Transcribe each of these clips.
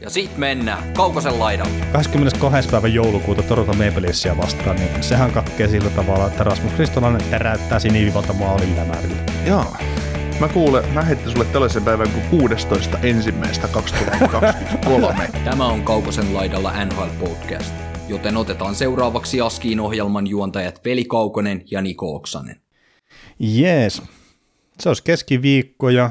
Ja sit mennään Kaukosen laidalle. 22. päivä joulukuuta Toronto Maple Leafsia vastaan, niin sehän katkee sillä tavalla, että Rasmus Kristolainen täräyttää sinivivalta maalin lämärillä. Joo. Mä kuulen, mä heitin sulle tällaisen päivän kuin 16. ensimmäistä 2023. Tämä on Kaukosen laidalla NHL Podcast, joten otetaan seuraavaksi Askiin ohjelman juontajat Veli Kaukonen ja Niko Oksanen. Jees. Se olisi keskiviikko ja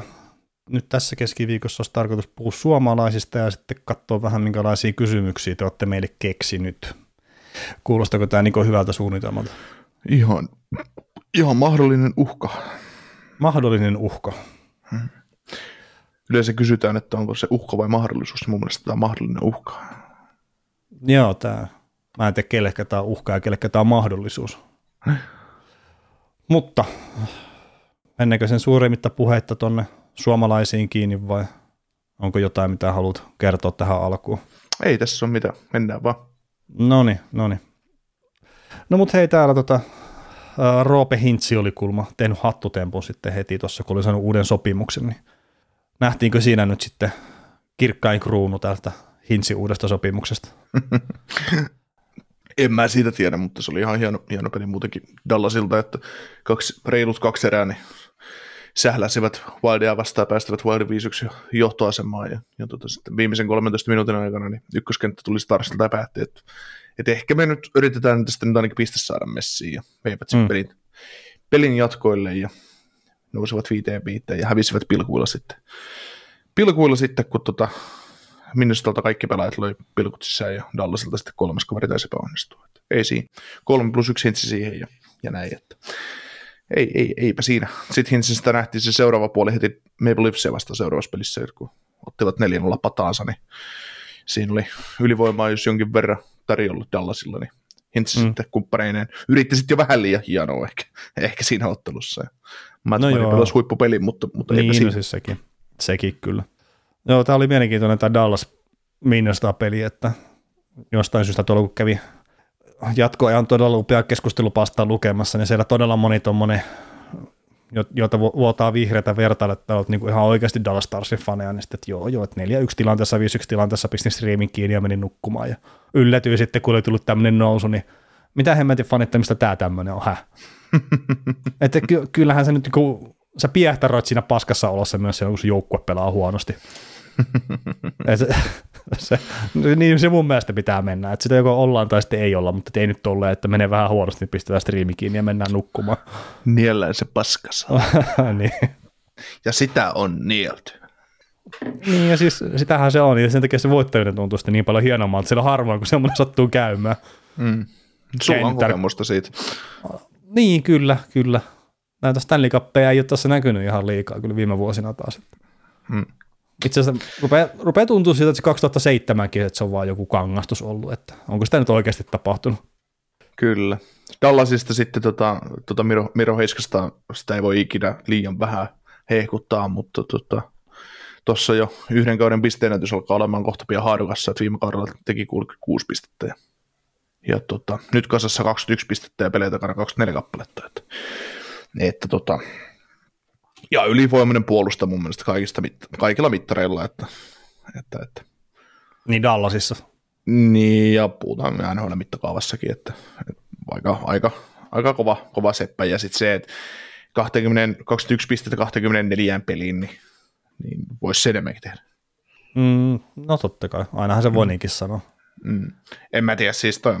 nyt tässä keskiviikossa olisi tarkoitus puhua suomalaisista ja sitten katsoa vähän minkälaisia kysymyksiä te olette meille keksinyt. Kuulostako tämä Niko hyvältä suunnitelmalta? Ihan, ihan mahdollinen uhka. Mahdollinen uhka. Hmm. Yleensä kysytään, että onko se uhka vai mahdollisuus, niin mun mielestä tämä on mahdollinen uhka. Joo, tämä. Mä en tiedä, kellekä tämä on uhka ja kellekä tämä on mahdollisuus. Hmm. Mutta mennäänkö sen suuremmitta puhetta tonne suomalaisiin kiinni vai onko jotain, mitä haluat kertoa tähän alkuun? Ei tässä ole mitään, mennään vaan. No niin, no niin. No mut hei täällä tota, Roope Hintsi oli kulma tehnyt hattutempun sitten heti tuossa, kun oli saanut uuden sopimuksen, niin nähtiinkö siinä nyt sitten kirkkain kruunu tältä Hintsi uudesta sopimuksesta? en mä siitä tiedä, mutta se oli ihan hieno, hieno peli muutenkin Dallasilta, että kaksi, reilut kaksi erää, niin sähläsivät Wildia vastaan päästävät Wildin 5 johtoasemaan ja, ja tota, sitten viimeisen 13 minuutin aikana niin ykköskenttä tuli Starsilta ja päätti, että, että ehkä me nyt yritetään tästä nyt ainakin piste saada messiin ja veivät sen mm. pelin, pelin jatkoille ja nousivat viiteen viiteen ja hävisivät pilkuilla sitten. Pilkuilla sitten, kun tota, Minnesotolta kaikki pelaajat löi pilkut sisään ja Dallasilta sitten kolmas kaveri taisi epäonnistua. Ei siinä. Kolme plus yksi hintsi siihen ja, ja näin. Että ei, ei, eipä siinä. Sitten Hinsistä nähtiin se seuraava puoli heti Maple Leafsia vasta seuraavassa pelissä, kun ottivat 4-0 pataansa, niin siinä oli ylivoimaa, jos jonkin verran tarjolla Dallasilla, niin Hintz mm. sitten kumppaneineen yritti sitten jo vähän liian hienoa ehkä, ehkä siinä ottelussa. Matt no pelasi huippupelin, mutta, mutta niin, eipä siinä. No siis sekin, sekin kyllä. Joo, tämä oli mielenkiintoinen tämä Dallas Minnesota peli, että jostain syystä tuolla kun kävi jatkoajan todella upea keskustelupasta lukemassa, niin siellä todella moni tuommoinen, jota vuotaa vihreätä vertailla, että olet niin ihan oikeasti Dallas Starsin faneja, niin sitten, että joo, joo, että 4-1 tilanteessa, 5-1 tilanteessa pistin streamin kiinni ja menin nukkumaan ja yllätyin sitten, kun oli tullut tämmöinen nousu, niin mitä hemmetin fanittamista tämä tämmöinen on, häh? että ky- kyllähän se nyt niin kuin, sä piehtaroit siinä paskassa olossa myös, kun se joukkue pelaa huonosti. se, se, niin se mun mielestä pitää mennä, että sitä joko ollaan tai sitten ei olla, mutta ei nyt tolle, että menee vähän huonosti, niin pistetään striimi kiinni ja mennään nukkumaan. Niellään se paskas. niin. Ja sitä on nielty. Niin ja siis sitähän se on, ja sen takia se voittaminen tuntuu sitten niin paljon hienommalta, sillä harvoin kun semmoinen sattuu käymään. Mm. Sulla on kokemusta siitä. Niin, kyllä, kyllä. Näitä Stanley Cuppeja ei ole tässä näkynyt ihan liikaa kyllä viime vuosina taas. Mm itse asiassa rupeaa, rupeaa tuntua siltä, että se 2007 että se on vaan joku kangastus ollut, että onko sitä nyt oikeasti tapahtunut? Kyllä. Dallasista sitten tota, tota Miro, Miro Heiskasta sitä ei voi ikinä liian vähän hehkuttaa, mutta tota, jo yhden kauden pisteenätys alkaa olemaan kohta pian haarukassa, että viime kaudella teki 66 pistettä ja, ja tota, nyt kasassa 21 pistettä ja takana 24 kappaletta. Että, että tota, ja ylivoimainen puolusta mun mielestä kaikista, kaikilla mittareilla. Että, että, että. Niin Dallasissa. Niin, ja puhutaan NHL mittakaavassakin, että, että aika, aika, aika kova, kova seppä. Ja sitten se, että 20, 21 pistettä 24 peliin, niin, niin voisi se enemmänkin tehdä. Mm, no totta kai, ainahan se voi mm. niinkin sanoa. Mm. En mä tiedä, siis toi,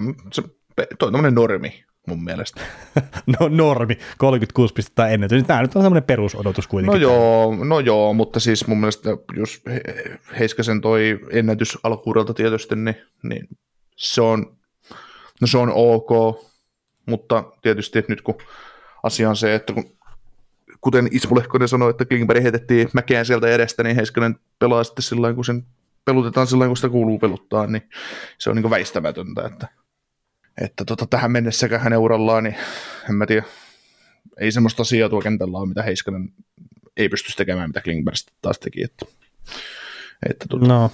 toi on normi mun mielestä. no normi, 36 pistettä ennätys. Tämä nyt on semmoinen perusodotus kuitenkin. No joo, no joo, mutta siis mun mielestä jos Heiskasen toi ennätys alkuudelta tietysti, niin, niin se, on, no se on ok, mutta tietysti että nyt kun asia on se, että kun kuten Ismo Lehkonen sanoi, että Klingberg heitettiin mäkeän sieltä edestä, niin Heiskanen pelaa sitten sillä kun sen pelutetaan sillä kun sitä kuuluu peluttaa, niin se on niin väistämätöntä, että, että tota, tähän mennessäkään hänen urallaan, niin en mä tiedä, ei semmoista asiaa tuo kentällä ole, mitä Heiskanen ei pysty tekemään, mitä Klingberg taas teki. Että, että tuota. No,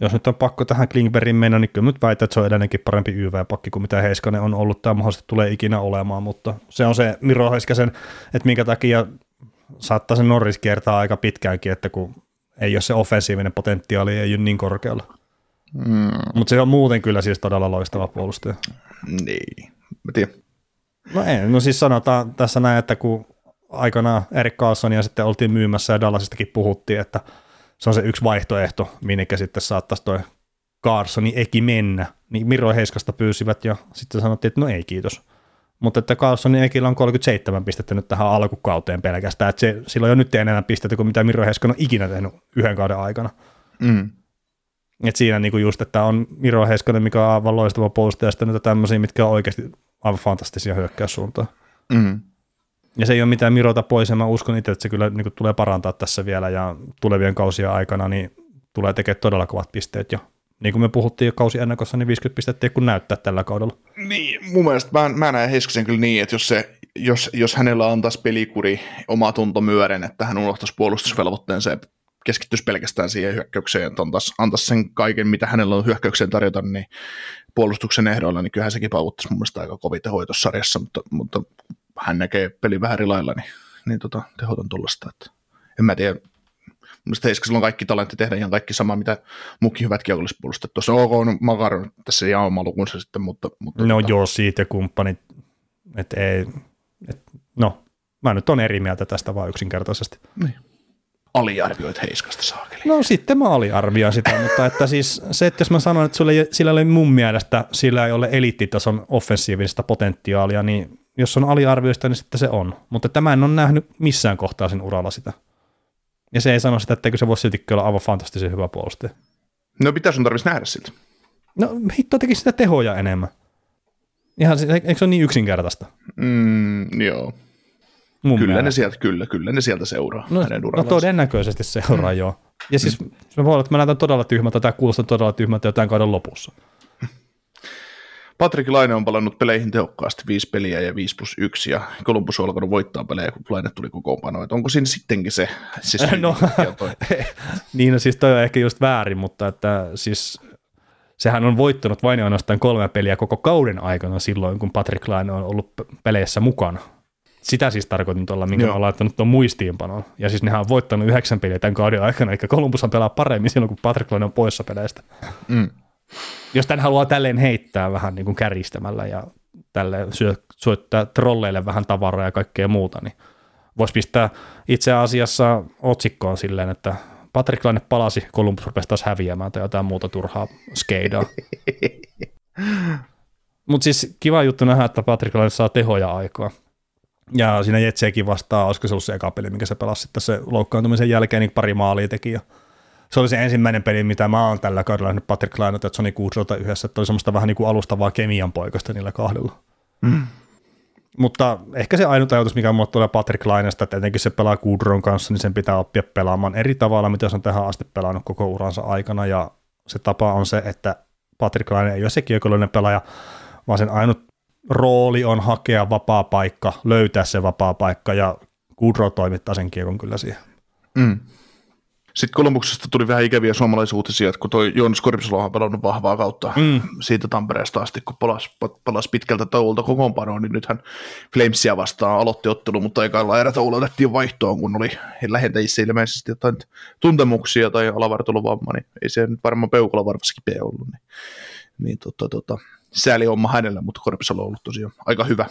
jos nyt on pakko tähän Klingbergin mennä, niin kyllä nyt väitän, että se on edelleenkin parempi YV-pakki kuin mitä Heiskanen on ollut tai mahdollisesti tulee ikinä olemaan, mutta se on se Miro Heiskasen, että minkä takia saattaa se Norris kiertää aika pitkäänkin, että kun ei ole se offensiivinen potentiaali, ei ole niin korkealla. Mm. Mutta se on muuten kyllä siis todella loistava puolustaja. Niin, mä tiedän. No ei, no siis sanotaan tässä näin, että kun aikanaan Erik Carlsonia sitten oltiin myymässä ja Dallasistakin puhuttiin, että se on se yksi vaihtoehto, minnekä sitten saattaisi toi Carsoni eki mennä, niin Miro Heiskasta pyysivät ja sitten sanottiin, että no ei kiitos. Mutta että Carlsonin ekillä on 37 pistettä nyt tähän alkukauteen pelkästään, että se, sillä on jo nyt enemmän pistettä kuin mitä Miro Heiskanen on ikinä tehnyt yhden kauden aikana. Mm. Et siinä niinku just, että on Miro Heiskanen, mikä on aivan loistava puolustaja, ja sitten tämmöisiä, mitkä on oikeasti aivan fantastisia hyökkäyssuuntaan. Mm. Ja se ei ole mitään Mirota pois, ja mä uskon itse, että se kyllä niin tulee parantaa tässä vielä, ja tulevien kausien aikana niin tulee tekemään todella kovat pisteet jo. Niin kuin me puhuttiin jo kausi ennakossa, niin 50 pistettä ei kun näyttää tällä kaudella. Niin, mun mielestä mä, mä näen Heiskasen kyllä niin, että jos, se, jos, jos hänellä antaisi pelikuri oma tunto myöden, että hän unohtaisi puolustusvelvoitteensa ja keskittyisi pelkästään siihen hyökkäykseen, että antaisi, antaisi sen kaiken, mitä hänellä on hyökkäykseen tarjota, niin puolustuksen ehdoilla, niin kyllähän sekin pauvuttaisi mun mielestä aika kovin tehoitussarjassa, mutta, mutta hän näkee peli vähän eri lailla, niin, niin tota, tehoton tuollaista. Että en mä tiedä, Mielestäni Heiskasella on kaikki talentti tehdä ihan kaikki sama, mitä muukin hyvät kiekollispuolustajat. Tuossa on ok, no Makar tässä jää oma lukunsa sitten, mutta... mutta no tota... joo, siitä kumppanit, että ei, et, no, mä nyt on eri mieltä tästä vaan yksinkertaisesti. Niin. Aliarvioit Heiskasta saakeli. No sitten mä aliarvioin sitä, mutta että siis se, että jos mä sanon, että sulle, sillä oli mun mielestä, sillä ei ole eliittitason offensiivista potentiaalia, niin jos on aliarvioista, niin sitten se on. Mutta tämä en ole nähnyt missään kohtaa sen uralla sitä. Ja se ei sano sitä, etteikö se voisi siltikin olla aivan fantastisen hyvä puolustaja. No mitä sun tarvitsisi nähdä siltä? No hitto teki sitä tehoja enemmän. Ihan, eikö se ole niin yksinkertaista? Mm, joo. Mun kyllä ne sieltä, kyllä, kyllä ne sieltä seuraa no, hänen No todennäköisesti seuraa, mm. joo. Ja siis mm. me voi olla, että mä näytän todella tyhmältä tai kuulostan todella tyhmältä jotain kauden lopussa. Patrik Laine on palannut peleihin tehokkaasti, viisi peliä ja 5 plus 1, ja Columbus on alkanut voittaa pelejä, kun Laine tuli kokoonpanoon. Onko siinä sittenkin se? se no, niin, no siis toi on ehkä just väärin, mutta että siis sehän on voittanut vain ainoastaan kolme peliä koko kauden aikana silloin, kun Patrick Laine on ollut peleissä mukana. Sitä siis tarkoitin tuolla, minkä Joo. mä laittanut tuon muistiinpanoon. Ja siis nehän on voittanut yhdeksän peliä tämän kauden aikana, eli Columbus on pelaa paremmin silloin, kun Patrick Laine on poissa peleistä. Mm jos tämän haluaa tälleen heittää vähän niin kuin kärjistämällä ja tälle syöttää trolleille vähän tavaraa ja kaikkea muuta, niin voisi pistää itse asiassa otsikkoon silleen, että Patrick Laine palasi, Columbus rupesi taas häviämään tai jotain muuta turhaa skeidaa. Mutta siis kiva juttu nähdä, että Patrick Laine saa tehoja aikaa. Ja siinä Jetseekin vastaa, olisiko se ollut se eka peli, mikä se pelasi sitten se loukkaantumisen jälkeen, niin pari maalia teki. Ja se oli se ensimmäinen peli, mitä mä oon tällä kaudella nähnyt Patrick Lainot ja Johnny Goodrota yhdessä, että oli semmoista vähän niin kuin alustavaa kemian poikasta niillä kahdella. Mm. Mutta ehkä se ainut ajatus, mikä mulle tulee Patrick Lainesta, että etenkin se pelaa Goodron kanssa, niin sen pitää oppia pelaamaan eri tavalla, mitä se on tähän asti pelannut koko uransa aikana, ja se tapa on se, että Patrick Laine ei ole se kiekollinen pelaaja, vaan sen ainut rooli on hakea vapaa paikka, löytää se vapaa paikka, ja Goodrow toimittaa sen kiekon kyllä siihen. Mm. Sitten Kolumbuksesta tuli vähän ikäviä suomalaisuutisia, että kun toi Joonas Korpisalo on pelannut vahvaa kautta mm. siitä Tampereesta asti, kun palasi, palasi pitkältä tauolta kokoonpanoon, niin nythän Flamesia vastaan aloitti ottelu, mutta ekalla erätauolla otettiin vaihtoon, kun oli lähentäjissä ilmeisesti jotain tuntemuksia tai alavartaluvamma, niin ei se nyt varmaan peukalla varmasti kipeä ollut. Niin, niin tota, tota, sääli homma hänellä, mutta Korpisalo on ollut tosiaan aika hyvä.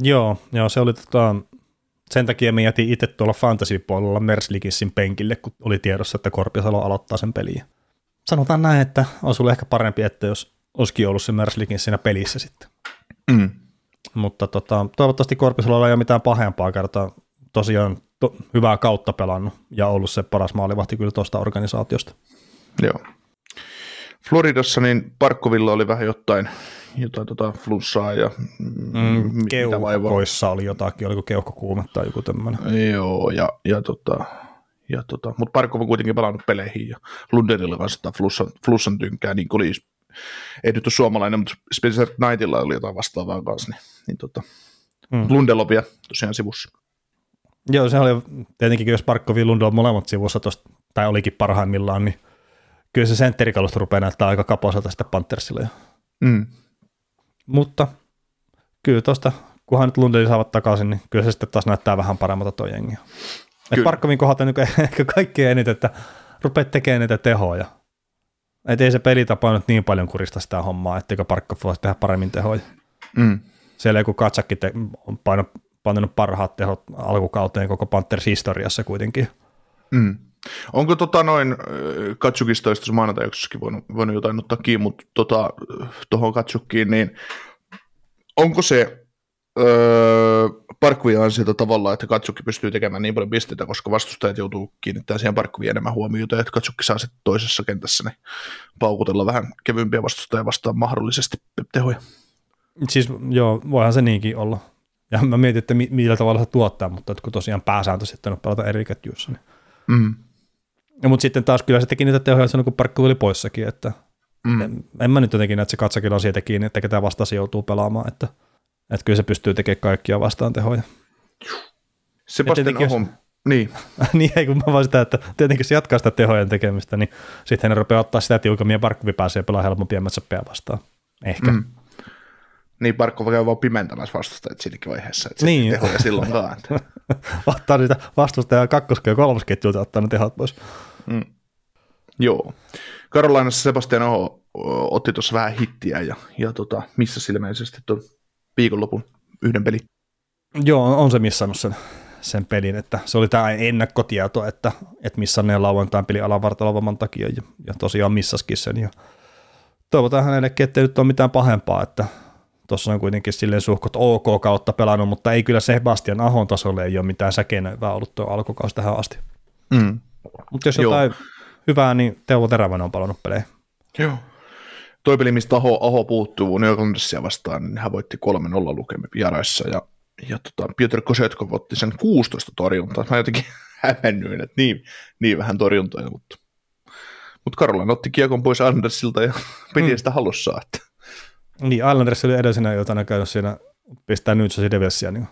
Joo, joo se oli tota, sen takia me jätin itse tuolla fantasy-puolella Merslikissin penkille, kun oli tiedossa, että Korpisalo aloittaa sen peliä. Sanotaan näin, että on sulle ehkä parempi, että jos olisikin ollut se Merslikin siinä pelissä sitten. Mm. Mutta tota, toivottavasti Korpisalolla ei ole mitään pahempaa kertaa. Tosiaan to, hyvää kautta pelannut ja ollut se paras maalivahti kyllä tuosta organisaatiosta. Joo. Floridassa niin Parkkovilla oli vähän jotain jotain tota flussaa ja mm, keuhkoissa oli jotakin, oliko keuhkokuume tai joku tämmöinen. Joo, ja, ja tota, ja tota, mutta Parkov on kuitenkin pelannut peleihin ja Lundelilla kanssa ottaa flussan, flussan tynkää, niin kuin oli, ei nyt ole suomalainen, mutta Spencer Knightilla oli jotain vastaavaa kanssa, niin, niin tota, mm. Lundelopia tosiaan sivussa. Joo, se oli tietenkin, jos Parkkovi ja Lundell molemmat sivussa tosta, tai olikin parhaimmillaan, niin kyllä se sentterikalusta rupeaa näyttää aika kapoiselta sitten Panthersilla jo. Mm. Mutta kyllä tuosta, kunhan nyt Lundeli saavat takaisin, niin kyllä se sitten taas näyttää vähän paremmalta tuo jengi. Et Parkkovin kohdalta niin ehkä kaikkein eniten, että rupeat tekemään niitä tehoja. Et ei se pelitapa nyt niin paljon kurista sitä hommaa, etteikö Parkkov voisi tehdä paremmin tehoja. Mm. Siellä kun Katsakki te, on paino, painanut parhaat tehot alkukauteen koko Panthers historiassa kuitenkin. Mm. Onko tota noin Katsukista olisi maanantai voinut, voinut jotain ottaa kiinni, mutta tuohon tota, Katsukkiin, niin onko se öö, parkkuvia ansiota tavallaan, että Katsukki pystyy tekemään niin paljon pisteitä, koska vastustajat joutuu kiinnittämään siihen parkkuvia enemmän huomiota, että Katsukki saa sitten toisessa kentässä niin paukutella vähän kevyempiä vastustajia vastaan mahdollisesti tehoja. Siis joo, voihan se niinkin olla. Ja mä mietin, että millä tavalla se tuottaa, mutta että kun tosiaan pääsääntö sitten on pelata eri ketjuissa. Niin. Mm. Ja, mutta sitten taas kyllä se teki niitä tehoja silloin, kun parkku oli poissakin, että mm. en, en, mä nyt jotenkin näe, että se katsakin on siitä kiinni, että ketä vastasi joutuu pelaamaan, että, että kyllä se pystyy tekemään kaikkia vastaan tehoja. Sebastian Ahon, jos, niin. niin, ei kun mä vaan sitä, että tietenkin se jatkaa sitä tehojen tekemistä, niin sitten ne rupeaa ottaa sitä tiukemmin ja Barkkovi pääsee pelaamaan helpompia matchappeja vastaan. Ehkä. Mm. Niin, Barkova käy vaan pimentämässä vastustajat siinäkin vaiheessa, että niin. tehoja silloinkaan. Ottaa niitä vastustajaa kakkoskö ja kolmosketjulta ottaa ne tehot pois. Mm. Joo. Karolainassa Sebastian Oho otti tuossa vähän hittiä ja, ja tota, missä ilmeisesti tuon viikonlopun yhden pelin. Joo, on se missannut sen, sen pelin, että se oli tämä ennakkotieto, että, että missä ne lauantain peli alavartalovamman takia ja, ja tosiaan missaskin sen ja toivotaan hänellekin, että nyt ole mitään pahempaa, että tuossa on kuitenkin silleen suhkot ok kautta pelannut, mutta ei kyllä Sebastian Ahon tasolle ei ole mitään säkenöivää ollut tuo alkukausi tähän asti. Mm. Mutta jos jotain Joo. hyvää, niin Teuvo Terävänen on palannut pelejä. Joo. Toi peli, mistä Aho, Aho puuttuu York vastaan, niin hän voitti 3-0 lukemi vieraissa ja, ja tota, Piotr Kosetkov otti sen 16 torjuntaa. Mä jotenkin hämennyin, että niin, niin vähän torjuntoja, mutta, mutta Karolainen otti kiekon pois Andersilta ja piti mm. sitä halussa. Että. Niin, Islanders oli edellisenä iltana käynyt siinä pistää nyt se Devilsia niin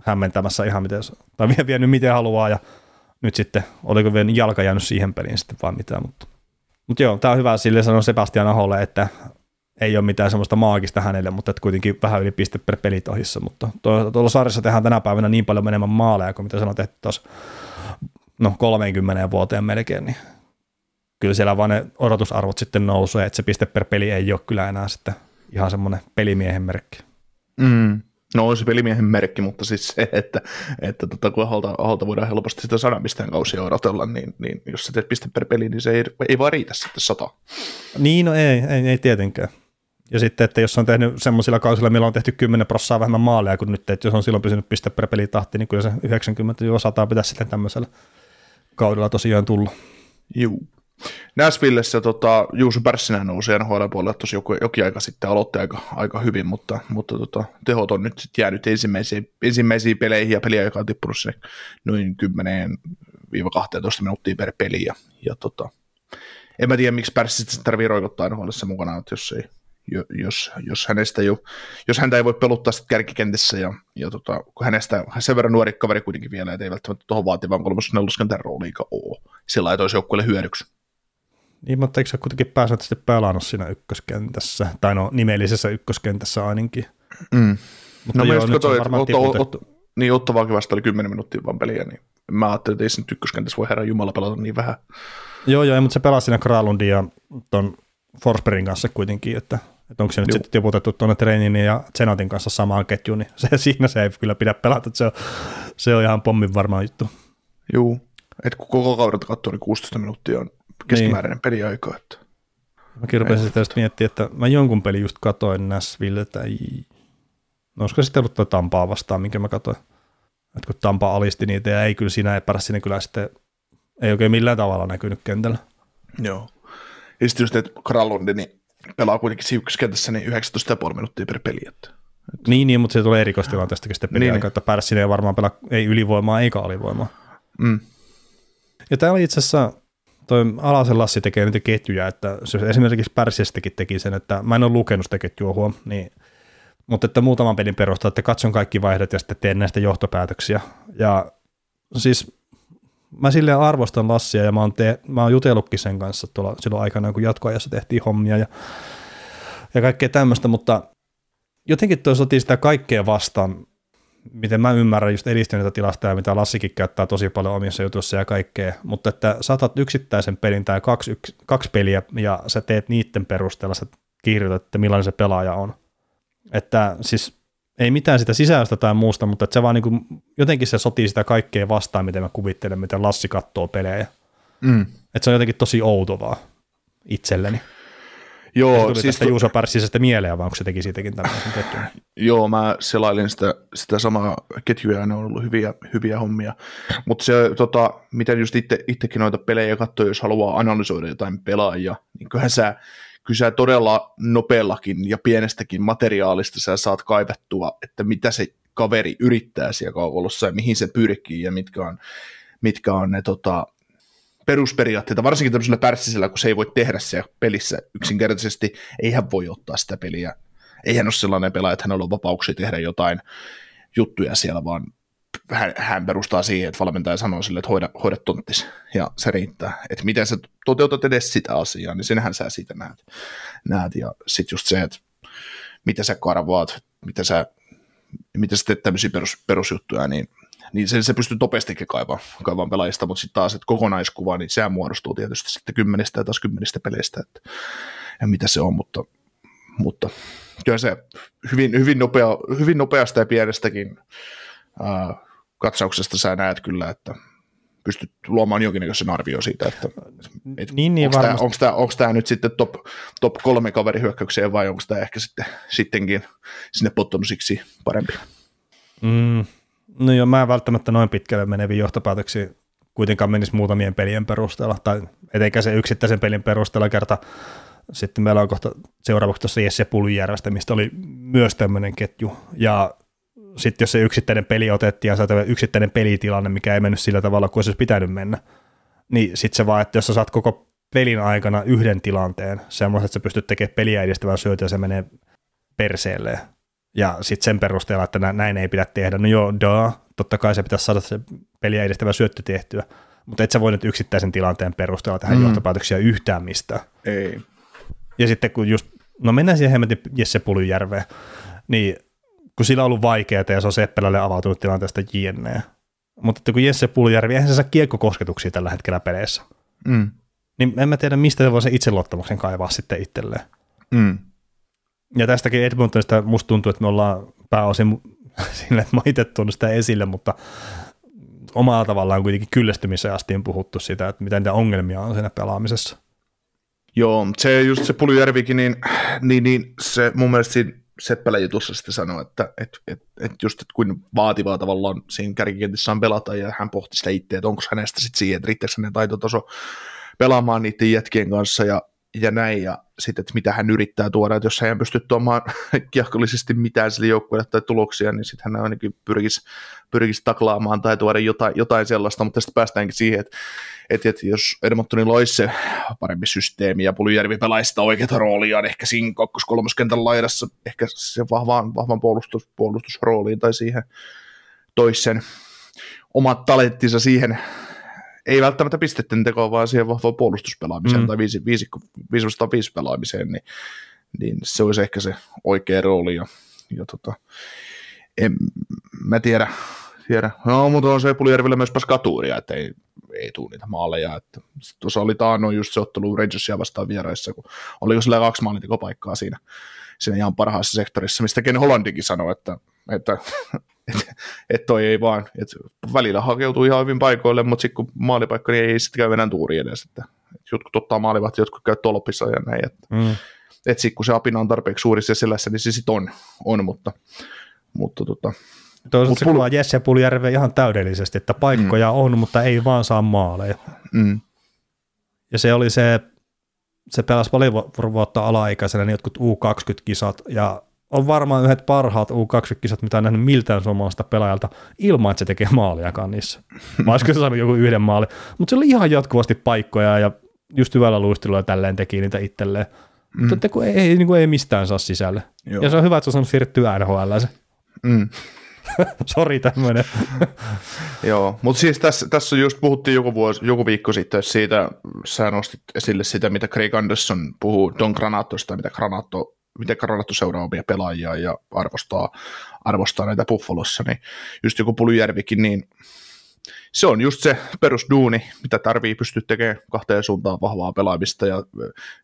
hämmentämässä ihan miten, tai vie, vienyt miten haluaa ja nyt sitten, oliko vielä jalka jäänyt siihen peliin sitten vaan mitään, mutta, mutta joo, tämä on hyvä sille sanoa Sebastian Aholle, että ei ole mitään semmoista maagista hänelle, mutta että kuitenkin vähän yli piste per peli tohissa, mutta tuolla sarjassa tehdään tänä päivänä niin paljon enemmän maaleja kuin mitä sanoit, että tuossa no 30 vuoteen melkein, niin kyllä siellä vaan ne odotusarvot sitten nousee, että se piste per peli ei ole kyllä enää sitten ihan semmoinen pelimiehen merkki. Mm. No on se pelimiehen merkki, mutta siis se, että, että tota, kun aholta, aholta voidaan helposti sitä sadan pisteen kausia odotella, niin, niin jos sä teet piste per peli, niin se ei, ei vaan riitä sitten sata. Niin, no ei, ei, ei tietenkään. Ja sitten, että jos on tehnyt semmoisilla kausilla, millä on tehty 10 prossaa vähemmän maaleja kuin nyt, että jos on silloin pysynyt piste per peli tahti, niin kyllä se 90-100 pitäisi sitten tämmöisellä kaudella tosiaan tulla. Juu. Nashvillessä tota, Juuso Pärssinen nousi NHL puolelle tuossa joku, jokin aika sitten, aloitti aika, aika hyvin, mutta, mutta tota, tehot on nyt sitten jäänyt ensimmäisiin, ensimmäisiin peleihin ja peliä, joka on tippunut se noin 10-12 minuuttia per peli. Ja, ja tota, en mä tiedä, miksi Pärssi sitten tarvii roikottaa nhl mukana, että jos, ei, jos, jos, hänestä jo, jos häntä ei voi peluttaa sitten kärkikentissä ja, ja tota, kun hänestä sen verran nuori kaveri kuitenkin vielä, että ei välttämättä tuohon vaativan kolmas neloskentän rooliikaan ole. Sillä ei toisi joukkueelle hyödyksi. Niin, mutta eikö sä kuitenkin pääsääntöisesti pelannut siinä ykköskentässä, tai no nimellisessä ykköskentässä ainakin. Mm. Mutta no joo, mä katsoin, että Otto, Otto, niin Ottavaakin vasta oli 10 minuuttia vaan peliä, niin mä ajattelin, että ei sen ykköskentässä voi herra Jumala pelata niin vähän. Joo, joo, mutta se pelasi siinä Kralundin ja ton Forsbergin kanssa kuitenkin, että, että onko se nyt sitten tiputettu tuonne Treinin ja Zenatin kanssa samaan ketjuun, niin se, siinä se ei kyllä pidä pelata, että se on, se on ihan pommin varma juttu. Joo, että kun koko kaudelta katsoo, niin 16 minuuttia on keskimääräinen niin. peliaika. Että. Mäkin rupesin sitä miettiä, että mä jonkun pelin just katoin Nashville, ei, no olisiko sitten ollut tuo Tampaa vastaan, minkä mä katoin. Että kun Tampa alisti niitä ja ei kyllä siinä ei päästä sinne kyllä sitten, ei oikein millään tavalla näkynyt kentällä. Joo. Ja sitten just, että Kralundi niin pelaa kuitenkin siukkaskentässä niin 19,5 minuuttia per peli. Että, että. Niin, niin, mutta se tulee erikoistilanteestakin sitten peliaikaa, niin, että Pärssinen ei varmaan pelaa ei ylivoimaa eikä alivoimaa. Mm. Ja tämä oli itse asiassa, toi Alasen Lassi tekee niitä ketjuja, että se esimerkiksi Pärsistäkin teki sen, että mä en ole lukenut sitä ketjua huom, niin, mutta että muutaman pelin perusteella, että katson kaikki vaihdot ja sitten teen näistä johtopäätöksiä. Ja siis mä silleen arvostan Lassia ja mä oon, te, mä oon jutellutkin sen kanssa tuolla silloin aikana, kun jatkoajassa tehtiin hommia ja, ja kaikkea tämmöistä, mutta jotenkin toi sotii sitä kaikkea vastaan, miten mä ymmärrän just edistyneitä tilasta ja mitä Lassikin käyttää tosi paljon omissa jutuissa ja kaikkea, mutta että saatat yksittäisen pelin tai kaksi, yks, kaksi peliä ja sä teet niiden perusteella, sä kirjoitat, että millainen se pelaaja on. Että siis ei mitään sitä sisällöstä tai muusta, mutta että se vaan niin kuin, jotenkin se sotii sitä kaikkea vastaan, miten mä kuvittelen, miten Lassi katsoo pelejä. Mm. Että se on jotenkin tosi outovaa itselleni. Joo, se tuli siis tästä to- Juuso Pärssisestä mieleen, vaan kun se teki siitäkin tämmöisen ketjun. Joo, mä selailin sitä, sitä samaa ketjua ja ne on ollut hyviä, hyviä hommia. Mutta se, tota, miten just itse, itsekin noita pelejä katsoo, jos haluaa analysoida jotain pelaajia, niin kyllähän sä, kyllä sä todella nopeallakin ja pienestäkin materiaalista sä saat kaivettua, että mitä se kaveri yrittää siellä kaukolossa ja mihin se pyrkii ja mitkä on, mitkä on ne tota, perusperiaatteita, varsinkin tämmöisellä pärssisellä, kun se ei voi tehdä siellä pelissä yksinkertaisesti, ei hän voi ottaa sitä peliä. Eihän ole sellainen pelaaja, että hänellä on vapauksia tehdä jotain juttuja siellä, vaan hän, hän perustaa siihen, että valmentaja sanoo sille, että hoida, hoida tonttis, ja se riittää. Että miten sä toteutat edes sitä asiaa, niin senhän sä siitä näet. näet. Ja sitten just se, että mitä sä karvaat, mitä sä, mitä sä teet tämmöisiä perus, perusjuttuja, niin niin sen se pystyy nopeastikin kaivaa, kaivaa pelaajista, mutta sitten taas, että kokonaiskuva, niin sehän muodostuu tietysti sitten kymmenistä ja taas kymmenistä peleistä, että, ja mitä se on, mutta, mutta kyllä se hyvin, hyvin, nopea, hyvin nopeasta ja pienestäkin ää, katsauksesta sä näet kyllä, että pystyt luomaan jonkinnäköisen arvio siitä, että et Niin, niin onko, tämä, onko, tämä, onko tämä nyt sitten top, top kolme kaverihyökkäykseen vai onko tämä ehkä sitten sittenkin sinne bottomsiksi parempi. Mm, no joo, mä en välttämättä noin pitkälle meneviä johtopäätöksiä kuitenkaan menisi muutamien pelien perusteella, tai etenkä se yksittäisen pelin perusteella kerta. Sitten meillä on kohta seuraavaksi tuossa Jesse Puljärvestä, mistä oli myös tämmöinen ketju. Ja sitten jos se yksittäinen peli otettiin ja saat yksittäinen pelitilanne, mikä ei mennyt sillä tavalla kuin olisi pitänyt mennä, niin sitten se vaan, että jos sä saat koko pelin aikana yhden tilanteen, semmoisen, että sä pystyt tekemään peliä edistävän syötä ja se menee perseelleen, ja sitten sen perusteella, että nä- näin ei pidä tehdä. No joo, daa, totta kai se pitäisi saada se peliä edistävä syöttö tehtyä, mutta et sä voi nyt yksittäisen tilanteen perusteella tehdä Mm. johtopäätöksiä yhtään mistään. Ei. Ja sitten kun just, no mennään siihen hemmetin Jesse Pulyjärveen, niin kun sillä on ollut vaikeaa ja se on Seppelälle avautunut tilanteesta jne. Mutta että kun Jesse Pulyjärvi, eihän se saa kiekkokosketuksia tällä hetkellä peleissä. Mm. Niin en mä tiedä, mistä se voi sen itseluottamuksen kaivaa sitten itselleen. Mm. Ja tästäkin Edmontonista musta tuntuu, että me ollaan pääosin sille, että mä itse tuonut sitä esille, mutta omalla tavallaan kuitenkin kyllästymiseen asti on puhuttu sitä, että mitä niitä ongelmia on siinä pelaamisessa. Joo, se just se Puljärvikin, niin, niin, niin se mun mielestä siinä Seppälän jutussa sitten sanoi, että et, et, et just, että kuin vaativaa tavallaan siinä kärkikentissä on pelata, ja hän pohti sitä itse, että onko hänestä sitten siihen, että riittääkö hänen taitotaso pelaamaan niiden jätkien kanssa, ja, ja näin, ja sitten, että mitä hän yrittää tuoda, että jos hän ei pysty tuomaan kiehkollisesti mitään sille joukkueelle tai tuloksia, niin sitten hän ainakin pyrkisi, pyrkisi taklaamaan tai tuoda jotain, jotain sellaista, mutta tästä päästäänkin siihen, että että, että jos Edmontonilla olisi se parempi systeemi ja Puljärvi pelaisi sitä oikeaa roolia, ehkä siinä kakkos kolmoskentän laidassa, ehkä se vahvaan, vahvan puolustus, puolustusrooliin tai siihen toisen omat talenttinsa siihen, ei välttämättä pistetten tekoon, vaan siihen vahvaan puolustuspelaamiseen Mm. tai 5 5 5 pelaamiseen, niin, niin se olisi ehkä se oikea rooli. Ja, ja tota, en, mä tiedä, tiedä. No, mutta on se Puljärvillä myös katuuria, että ei, ei tule niitä maaleja. Että tuossa oli taannoin just se ottelu Rangersia vastaan vieraissa, kun oliko sillä kaksi maalintekopaikkaa siinä, siinä ihan parhaassa sektorissa, mistä Ken Hollandikin sanoi, että, että että et toi ei vaan, että välillä hakeutuu ihan hyvin paikoille, mutta sitten kun maalipaikka, niin ei sitten käy enää tuuri edes, että, että jotkut ottaa maalivat, jotkut käy tolpissa ja näin, että Mm. et sit kun se apina on tarpeeksi suuri siellä selässä, niin se sitten on, on, mutta, mutta tota, Toisaalta Mut se Pul- kuvaa Jesse Puljärveä ihan täydellisesti, että paikkoja mm. on, mutta ei vaan saa maaleja. mm, Ja se oli se, se pelasi paljon vu- vuotta alaikäisenä, niin jotkut U20-kisat, ja on varmaan yhdet parhaat U20-kisat, mitä on nähnyt miltään suomalaista pelaajalta, ilman että se tekee maaliakaan niissä. Mä olisiko se saanut joku yhden maali, mutta se oli ihan jatkuvasti paikkoja ja just hyvällä luistelulla tälleen teki niitä itselleen. Mm. Mutta kun ei, ei, niin kuin ei mistään saa sisälle. Joo. Ja se on hyvä, että se on saanut siirtyä NHL se. Mm. Sori tämmöinen. Joo, mutta siis tässä, tässä just puhuttiin joku, vuosi, joku viikko sitten siitä, sä nostit esille sitä, mitä Craig Anderson puhuu Don Granatosta, mitä Granato, miten Granato seuraa omia pelaajia ja arvostaa, arvostaa näitä Buffalossa, niin just joku Puljärvikin, niin se on just se perusduuni, mitä tarvii pystyä tekemään kahteen suuntaan vahvaa pelaamista ja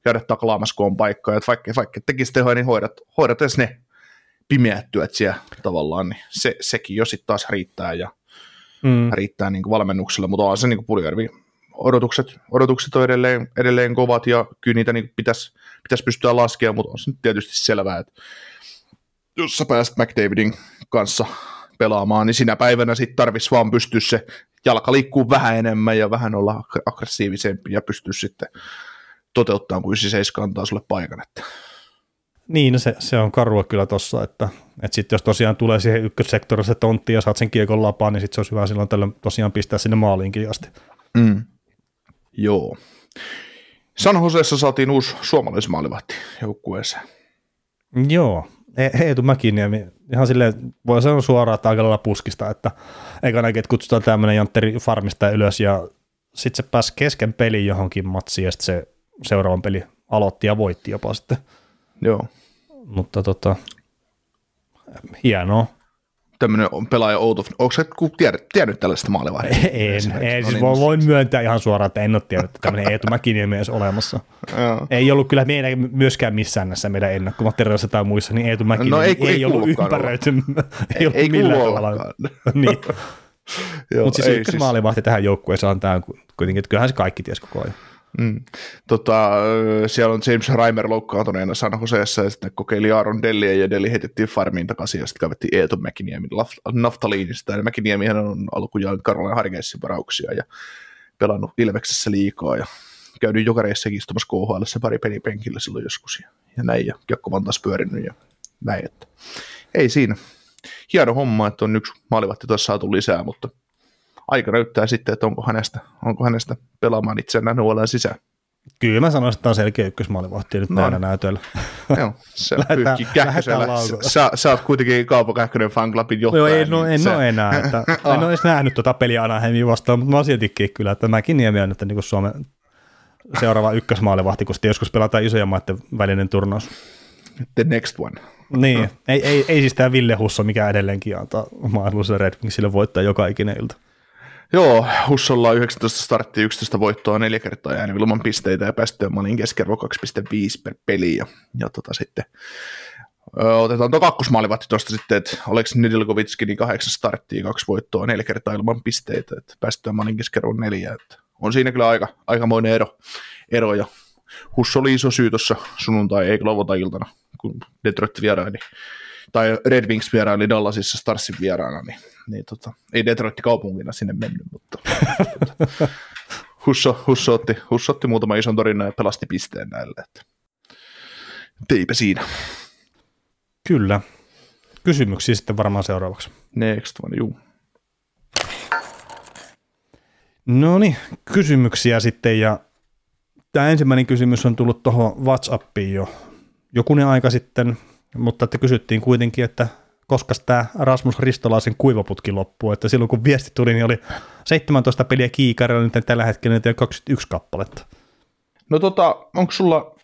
käydä taklaamassa, kun on paikkaa. Vaikka, vaikka tekisi tehoja, niin hoidat, hoidat edes ne pimeät työt siellä tavallaan, niin se, sekin jo sitten taas riittää ja mm. riittää niin kuin valmennuksella, mutta on se niin kuin Puljärvi odotukset, odotukset on edelleen, edelleen kovat ja kyllä niitä niin pitäisi, pitäisi pystyä laskemaan, mutta on se nyt tietysti selvää, että jos sä pääset McDavidin kanssa pelaamaan, niin sinä päivänä sitten tarvitsisi vaan pystyä se jalka liikkuu vähän enemmän ja vähän olla aggressiivisempi ja pystyä sitten toteuttamaan, kun 97 antaa sulle paikan. Että. Niin, no se, se on karua kyllä tossa, että, että sitten jos tosiaan tulee siihen ykkössektorille se tontti ja saat sen kiekon lapaan, niin sitten se olisi hyvä silloin tällöin tosiaan pistää sinne maaliinkin asti. Mm. Joo. San Joseessa saatiin uusi suomalaismaalivahti joukkueeseen. Joo, Eetu Mäkiniemi, ihan sille voi sanoa suoraan, että aika lailla puskista, että eikä näkin, että kutsutaan tämmöinen jantteri farmista ylös ja sitten se pääsi kesken peli johonkin matsiin ja sitten se seuraavan peli aloitti ja voitti jopa sitten. Joo. Mutta tota, hienoa tämmöinen pelaaja outo. Onko sä tiedät, tiennyt tällaista maalivahdista? En, en no siis niin, voin myöntää ihan suoraan, että en ole tiennyt, että tämmöinen Eetu Mäkiniemi edes olemassa. ei ollut kyllä meidän myöskään missään näissä meidän ennakkomateriaalissa tai muissa, niin Eetu Mäkiniemi no, ei, ei, ei ollut ympäröity. ei, ei, ei millään tavalla. niin. Mutta siis ykkösmaalivahti siis... tähän joukkueeseen on tämä kuitenkin, että kyllähän se kaikki ties koko ajan. Mm. Tota, siellä on James Reimer loukkaantuneena San Joseessa ja sitten kokeili Aaron Delliä ja Delli heitettiin farmiin takaisin ja sitten kavettiin Eetu Mäkiniemin naftaliinista. Ja Mäkiniemihän on alkujaan Karolainen Hargeissin varauksia ja pelannut Ilveksessä liikaa ja käynyt jokareissakin istumassa KHL pari pelipenkillä silloin joskus ja, ja näin ja kiekko taas pyörinyt ja näin, että ei siinä. Hieno homma, että on yksi maalivahti tuossa saatu lisää, mutta aika näyttää sitten, että onko hänestä, onko hänestä pelaamaan itseään NHLn sisään. Kyllä mä sanoisin, että tämä on selkeä ykkösmaalivahti nyt no. näillä näytöillä. Joo, se lähdetään, lähdetään sä, sä, oot kuitenkin Kaapo Kähkönen fanclubin johtaja. Joo, ei, no, niin en sä... ole enää. Että, en ole edes nähnyt tuota peliä Anaheimin vastaan, mutta mä oon siltikin kyllä, että mäkin niemi on, että niin Suomen seuraava ykkösmaalivahti, kun joskus pelataan isoja maiden välinen turnaus. The next one. Niin, ei, ei, ei siis tämä Ville Husso, mikä edelleenkin antaa mahdollisuuden Red Wingsille voittaa joka ikinen ilta. Joo, Hussolla on 19 starttia, 11 voittoa, neljä kertaa jäänyt ilman pisteitä ja päästöä malin keskiarvo 2,5 per peli. Ja, ja tota sitten, ö, otetaan tuo kakkosmaalivahti tuosta sitten, että Oleks Nidilkovitski niin kahdeksan starttia, kaksi voittoa, neljä kertaa ilman pisteitä, että päästöä malin keskiarvo neljä. Että on siinä kyllä aika, aikamoinen ero, ero ja Husso oli iso syy tuossa sunnuntai, ei iltana, kun Detroit vieraili tai Red Wings vieraili Dallasissa Starsin vieraana, niin, niin tota, ei Detroit kaupungina sinne mennyt, mutta Husso, Husso, otti, Husso otti muutama ison torinnan ja pelasti pisteen näille, että teipä siinä. Kyllä. Kysymyksiä sitten varmaan seuraavaksi. Next one, juu. No niin, kysymyksiä sitten ja tämä ensimmäinen kysymys on tullut tuohon WhatsAppiin jo jokunen aika sitten, mutta että kysyttiin kuitenkin, että koska tämä Rasmus Ristolaisen kuivaputki loppuu, että silloin kun viesti tuli, niin oli 17 peliä kiikarilla, nyt tällä hetkellä nyt 21 kappaletta. No tota, onko sulla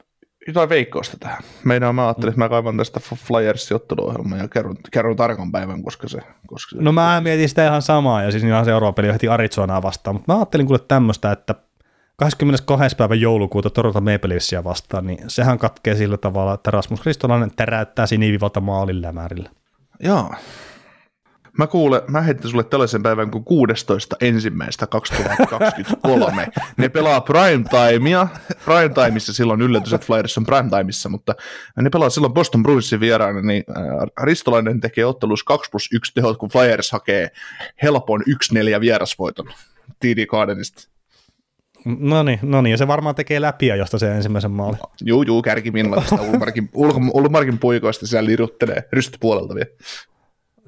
jotain veikkausta tähän? Meidän mä ajattelin, että mä kaivan tästä Flyersin otteluohjelman ja kerron, kerron tarkan päivän, koska se, koska se... No mä mietin sitä ihan samaa, ja siis ihan seuraava peli heti Arizonaa vastaan, mutta mä ajattelin kuule tämmöistä, että 22. päivä joulukuuta Toronto Maple Leafsia vastaan, niin sehän katkee sillä tavalla, että Rasmus Kristolainen teräyttää sinivivalta maalin lämärillä. Joo. Mä kuule, mä heitin sulle tällaisen päivän kuin 16. ensimmäistä 2023. ne pelaa prime timeissa silloin yllätys, että Flyers on prime timeissa, mutta ne pelaa silloin Boston Bruinsin vieraana, niin äh, Ristolainen tekee ottelussa 2 plus 1 tehot, kun Flyers hakee helpon 1-4 vierasvoiton TD Gardenista. No niin, no niin, ja se varmaan tekee läpiä, josta se ensimmäisen maali. Juu, juu, kärkimiinalla tästä Ulmarkin, Ulmarkin poikoista siellä liruttelee rystypuolelta vielä.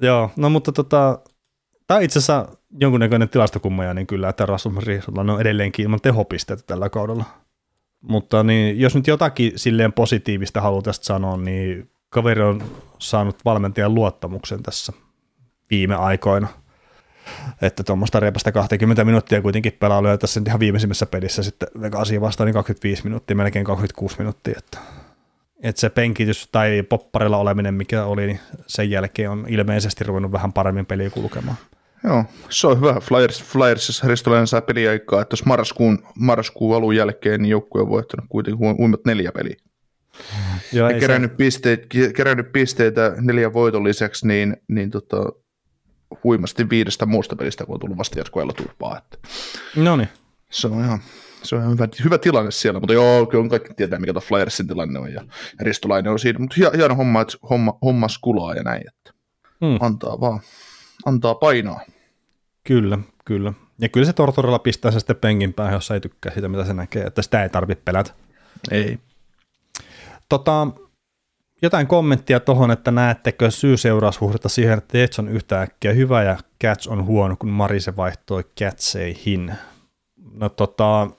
Joo, no mutta tota, tämä on itse asiassa jonkunnäköinen tilastokummaja, niin kyllä, että Rasmus Riisola on edelleenkin ilman tehopisteitä tällä kaudella. Mutta niin, jos nyt jotakin silleen positiivista haluaa tästä sanoa, niin kaveri on saanut valmentajan luottamuksen tässä viime aikoina. Että tuommoista reipasta 20 minuuttia kuitenkin pelaa lyö tässä ihan viimeisimmässä pelissä sitten Vegasia vastaan niin 25 minuuttia, melkein 26 minuuttia. Että, että se penkitys tai popparilla oleminen, mikä oli, niin sen jälkeen on ilmeisesti ruvennut vähän paremmin peliä kulkemaan. Joo, se on hyvä. Flyers, Flyersissa Ristolainen saa peliaikaa, että jos marraskuun, marraskuun alun jälkeen niin joukkue on voittanut kuitenkin uimat neljä peliä. Joo, ja kerännyt, se... pisteet, kerännyt pisteitä neljän voiton lisäksi, niin, niin tota, huimasti viidestä muusta pelistä, kun on tullut vasta jatkoajalla turpaa. Että no niin. Se on ihan, se on ihan hyvä, hyvä tilanne siellä, mutta joo, kyllä kaikki tietää, mikä tuo Flyersin tilanne on, ja, Ristolainen on siinä, mutta hieno homma, että homma, homma skulaa ja näin, että hmm. antaa vaan, antaa painaa. Kyllä, kyllä. Ja kyllä se Tortorella pistää se sitten penkin päähän, jos ei tykkää siitä, mitä se näkee, että sitä ei tarvitse pelätä. Ei. Tota, jotain kommenttia tuohon, että näettekö syy-seuraussuhdetta siihen, että Jets on yhtäkkiä hyvä ja Cats on huono, kun Marise vaihtoi Catseihin. No tota,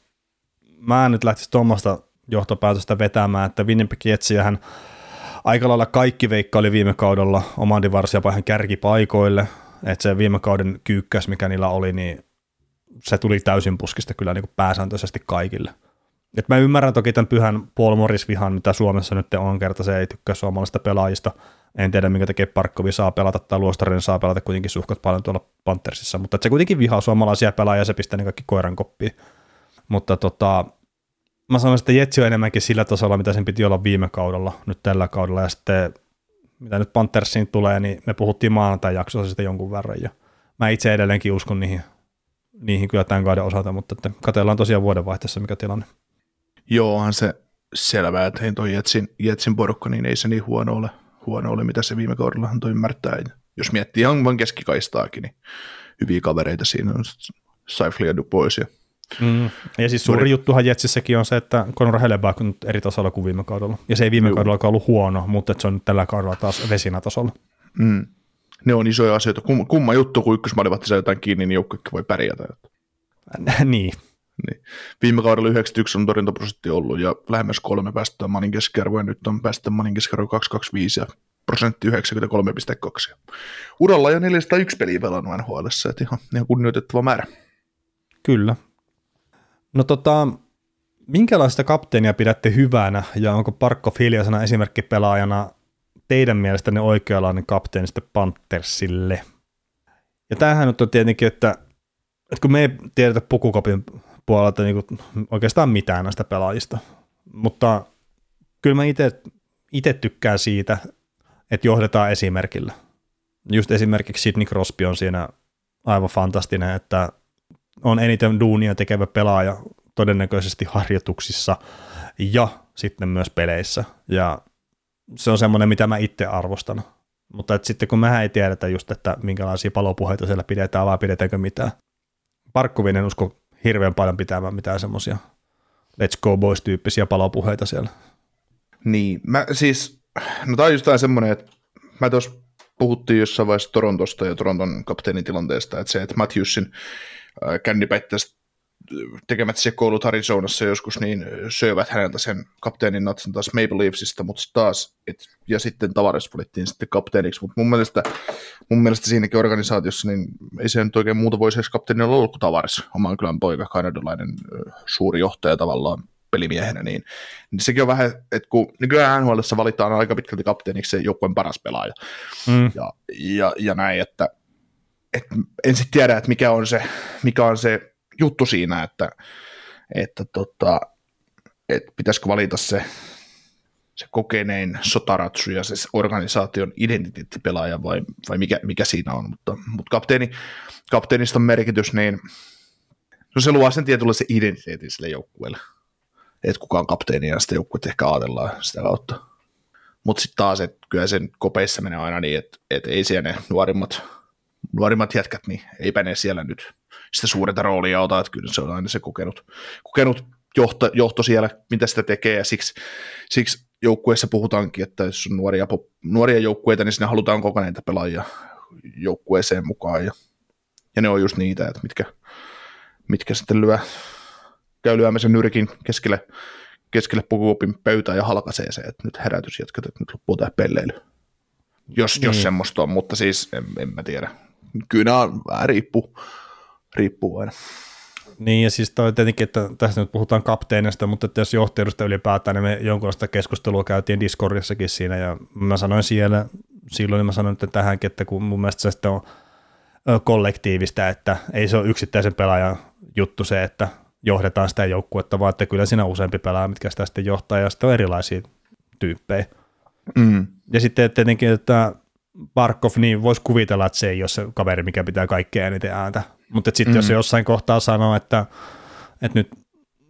mä en nyt lähtisi tuommoista johtopäätöstä vetämään, että Winnipeg Jetsiähän aika lailla kaikki veikka oli viime kaudella oman divarsia ihan kärkipaikoille, että se viime kauden kyykkäs, mikä niillä oli, niin se tuli täysin puskista kyllä niin kuin pääsääntöisesti kaikille. Et mä ymmärrän toki tämän pyhän Paul Morris-vihan, mitä Suomessa nyt on, kerta se ei tykkää suomalaisista pelaajista. En tiedä, minkä takia Parkkovi saa pelata tai Luostarinen saa pelata kuitenkin suhkat paljon tuolla Panthersissa, mutta se kuitenkin vihaa suomalaisia pelaajia ja se pistää ne kaikki koiran koppiin. Mutta tota, mä sanoin, että Jetsi on enemmänkin sillä tasolla, mitä sen piti olla viime kaudella, nyt tällä kaudella, ja sitten mitä nyt Panthersiin tulee, niin me puhuttiin maanantai jaksossa sitä jonkun verran, ja mä itse edelleenkin uskon niihin, niihin kyllä tämän kauden osalta, mutta että katsellaan tosiaan vuodenvaihteessa, mikä tilanne. Joo, onhan se selvää, että hei toi Jetsin, Jetsin porukka, niin ei se niin huono ole, huono ole mitä se viime kaudella antoi ymmärtää. Ja jos miettii ihan vain keskikaistaakin, niin hyviä kavereita siinä on Saifli ja Dupois ja Mm. Ja siis suuri juttuhan Jetsissäkin on se, että Conor Helleback on nyt eri tasolla kuin viime kaudella. Ja se ei viime Juu. kaudella ollut huono, mutta se on nyt tällä kaudella taas vesinatasolla. Mm. Ne on isoja asioita. Kumma, kumma juttu, kun ykkösmaalivahti saa jotain kiinni, niin joukkuekin voi pärjätä. niin, niin. Viime kaudella 91 on torjuntaprosentti ollut ja lähemmäs kolme päästöä manin keskiarvoa nyt on päästä manin keskiarvo 225 ja prosentti 93,2. Uralla jo 401 peliä pelannut NHL, että ihan, ihan kunnioitettava määrä. Kyllä. No tota, minkälaista kapteenia pidätte hyvänä ja onko Parkko hiljaisena esimerkkipelaajana teidän mielestänne oikeanlainen kapteeni sitten Panthersille? Ja tämähän nyt on tietenkin, että, että kun me ei tiedetä pukukopin puolelta niin kuin oikeastaan mitään näistä pelaajista. Mutta kyllä mä itse tykkään siitä, että johdetaan esimerkillä. Just esimerkiksi Sidney Crosby on siinä aivan fantastinen, että on eniten duunia tekevä pelaaja todennäköisesti harjoituksissa ja sitten myös peleissä. Ja se on semmoinen, mitä mä itse arvostan. Mutta et sitten kun mä ei tiedetä just, että minkälaisia palopuheita siellä pidetään, vai pidetäänkö mitään. Parkkuvinen usko hirveän paljon pitämään mitään semmoisia let's go boys-tyyppisiä palopuheita siellä. Niin, mä siis, no tää on just semmoinen, että mä tuossa puhuttiin jossain vaiheessa Torontosta ja Toronton kapteenin tilanteesta, että se, että Matthewsin kännipäittäistä tekemät sekoilut Arizonassa joskus, niin söivät häneltä sen kapteenin natsan taas Maple Leafsista, mutta taas, et, ja sitten Tavares valittiin sitten kapteeniksi, mutta mun mielestä, mun mielestä siinäkin organisaatiossa, niin ei se nyt oikein muuta voisi edes kapteenilla olla kuin Tavares, oman kylän poika, kanadalainen suuri johtaja tavallaan pelimiehenä, niin, niin sekin on vähän, että kun nykyään NHL valitaan aika pitkälti kapteeniksi se joukkueen paras pelaaja, mm. ja, ja, ja näin, että et en sitten tiedä, että mikä on se, mikä on se juttu siinä, että, että tota, että pitäisikö valita se, se kokenein sotaratsu ja se organisaation identiteettipelaaja vai, vai mikä, mikä siinä on, mutta, mutta kapteeni, kapteeniston merkitys, niin no se luo sen tietynlaisen identiteetin sille joukkueelle, että kuka on kapteeni ja sitä joukkuetta ehkä ajatellaan sitä kautta. Mutta sitten taas, että kyllä sen kopeissa menee aina niin, että, että ei siellä ne nuorimmat, nuorimmat jätkät, niin eipä ne siellä nyt sitä suurinta roolia ota, että kyllä se on aina se kokenut, kokenut johto, johto siellä, mitä sitä tekee, ja siksi, siksi joukkueessa puhutaankin, että jos on nuoria, nuoria joukkueita, niin sinne halutaan kokeneita pelaajia joukkueeseen mukaan, ja, ja ne on just niitä, että mitkä, mitkä sitten lyö, käy lyömisen nyrkin keskelle, keskelle pukukopin pöytää ja halkaisee se, että nyt herätys jatkat, että nyt loppuu tämä pelleily. Jos, niin. jos semmoista on, mutta siis en, en mä tiedä. Kyllä nämä vähän riippuu, riippuu aina. Niin ja siis toi tietenkin, että tässä nyt puhutaan kapteenista, mutta että jos johtajuudesta ylipäätään, niin me jonkunlaista keskustelua käytiin Discordissakin siinä ja mä sanoin siellä, silloin niin mä sanoin että tähänkin, että kun mun mielestä se sitten on kollektiivista, että ei se ole yksittäisen pelaajan juttu se, että johdetaan sitä joukkuetta, vaan että kyllä siinä on useampi pelaaja, mitkä sitä sitten johtaa ja sitten on erilaisia tyyppejä. Mm. Ja sitten tietenkin, että Barkov, niin voisi kuvitella, että se ei ole se kaveri, mikä pitää kaikkea eniten ääntä. Mutta sitten mm. jos se jossain kohtaa sanoo, että, että nyt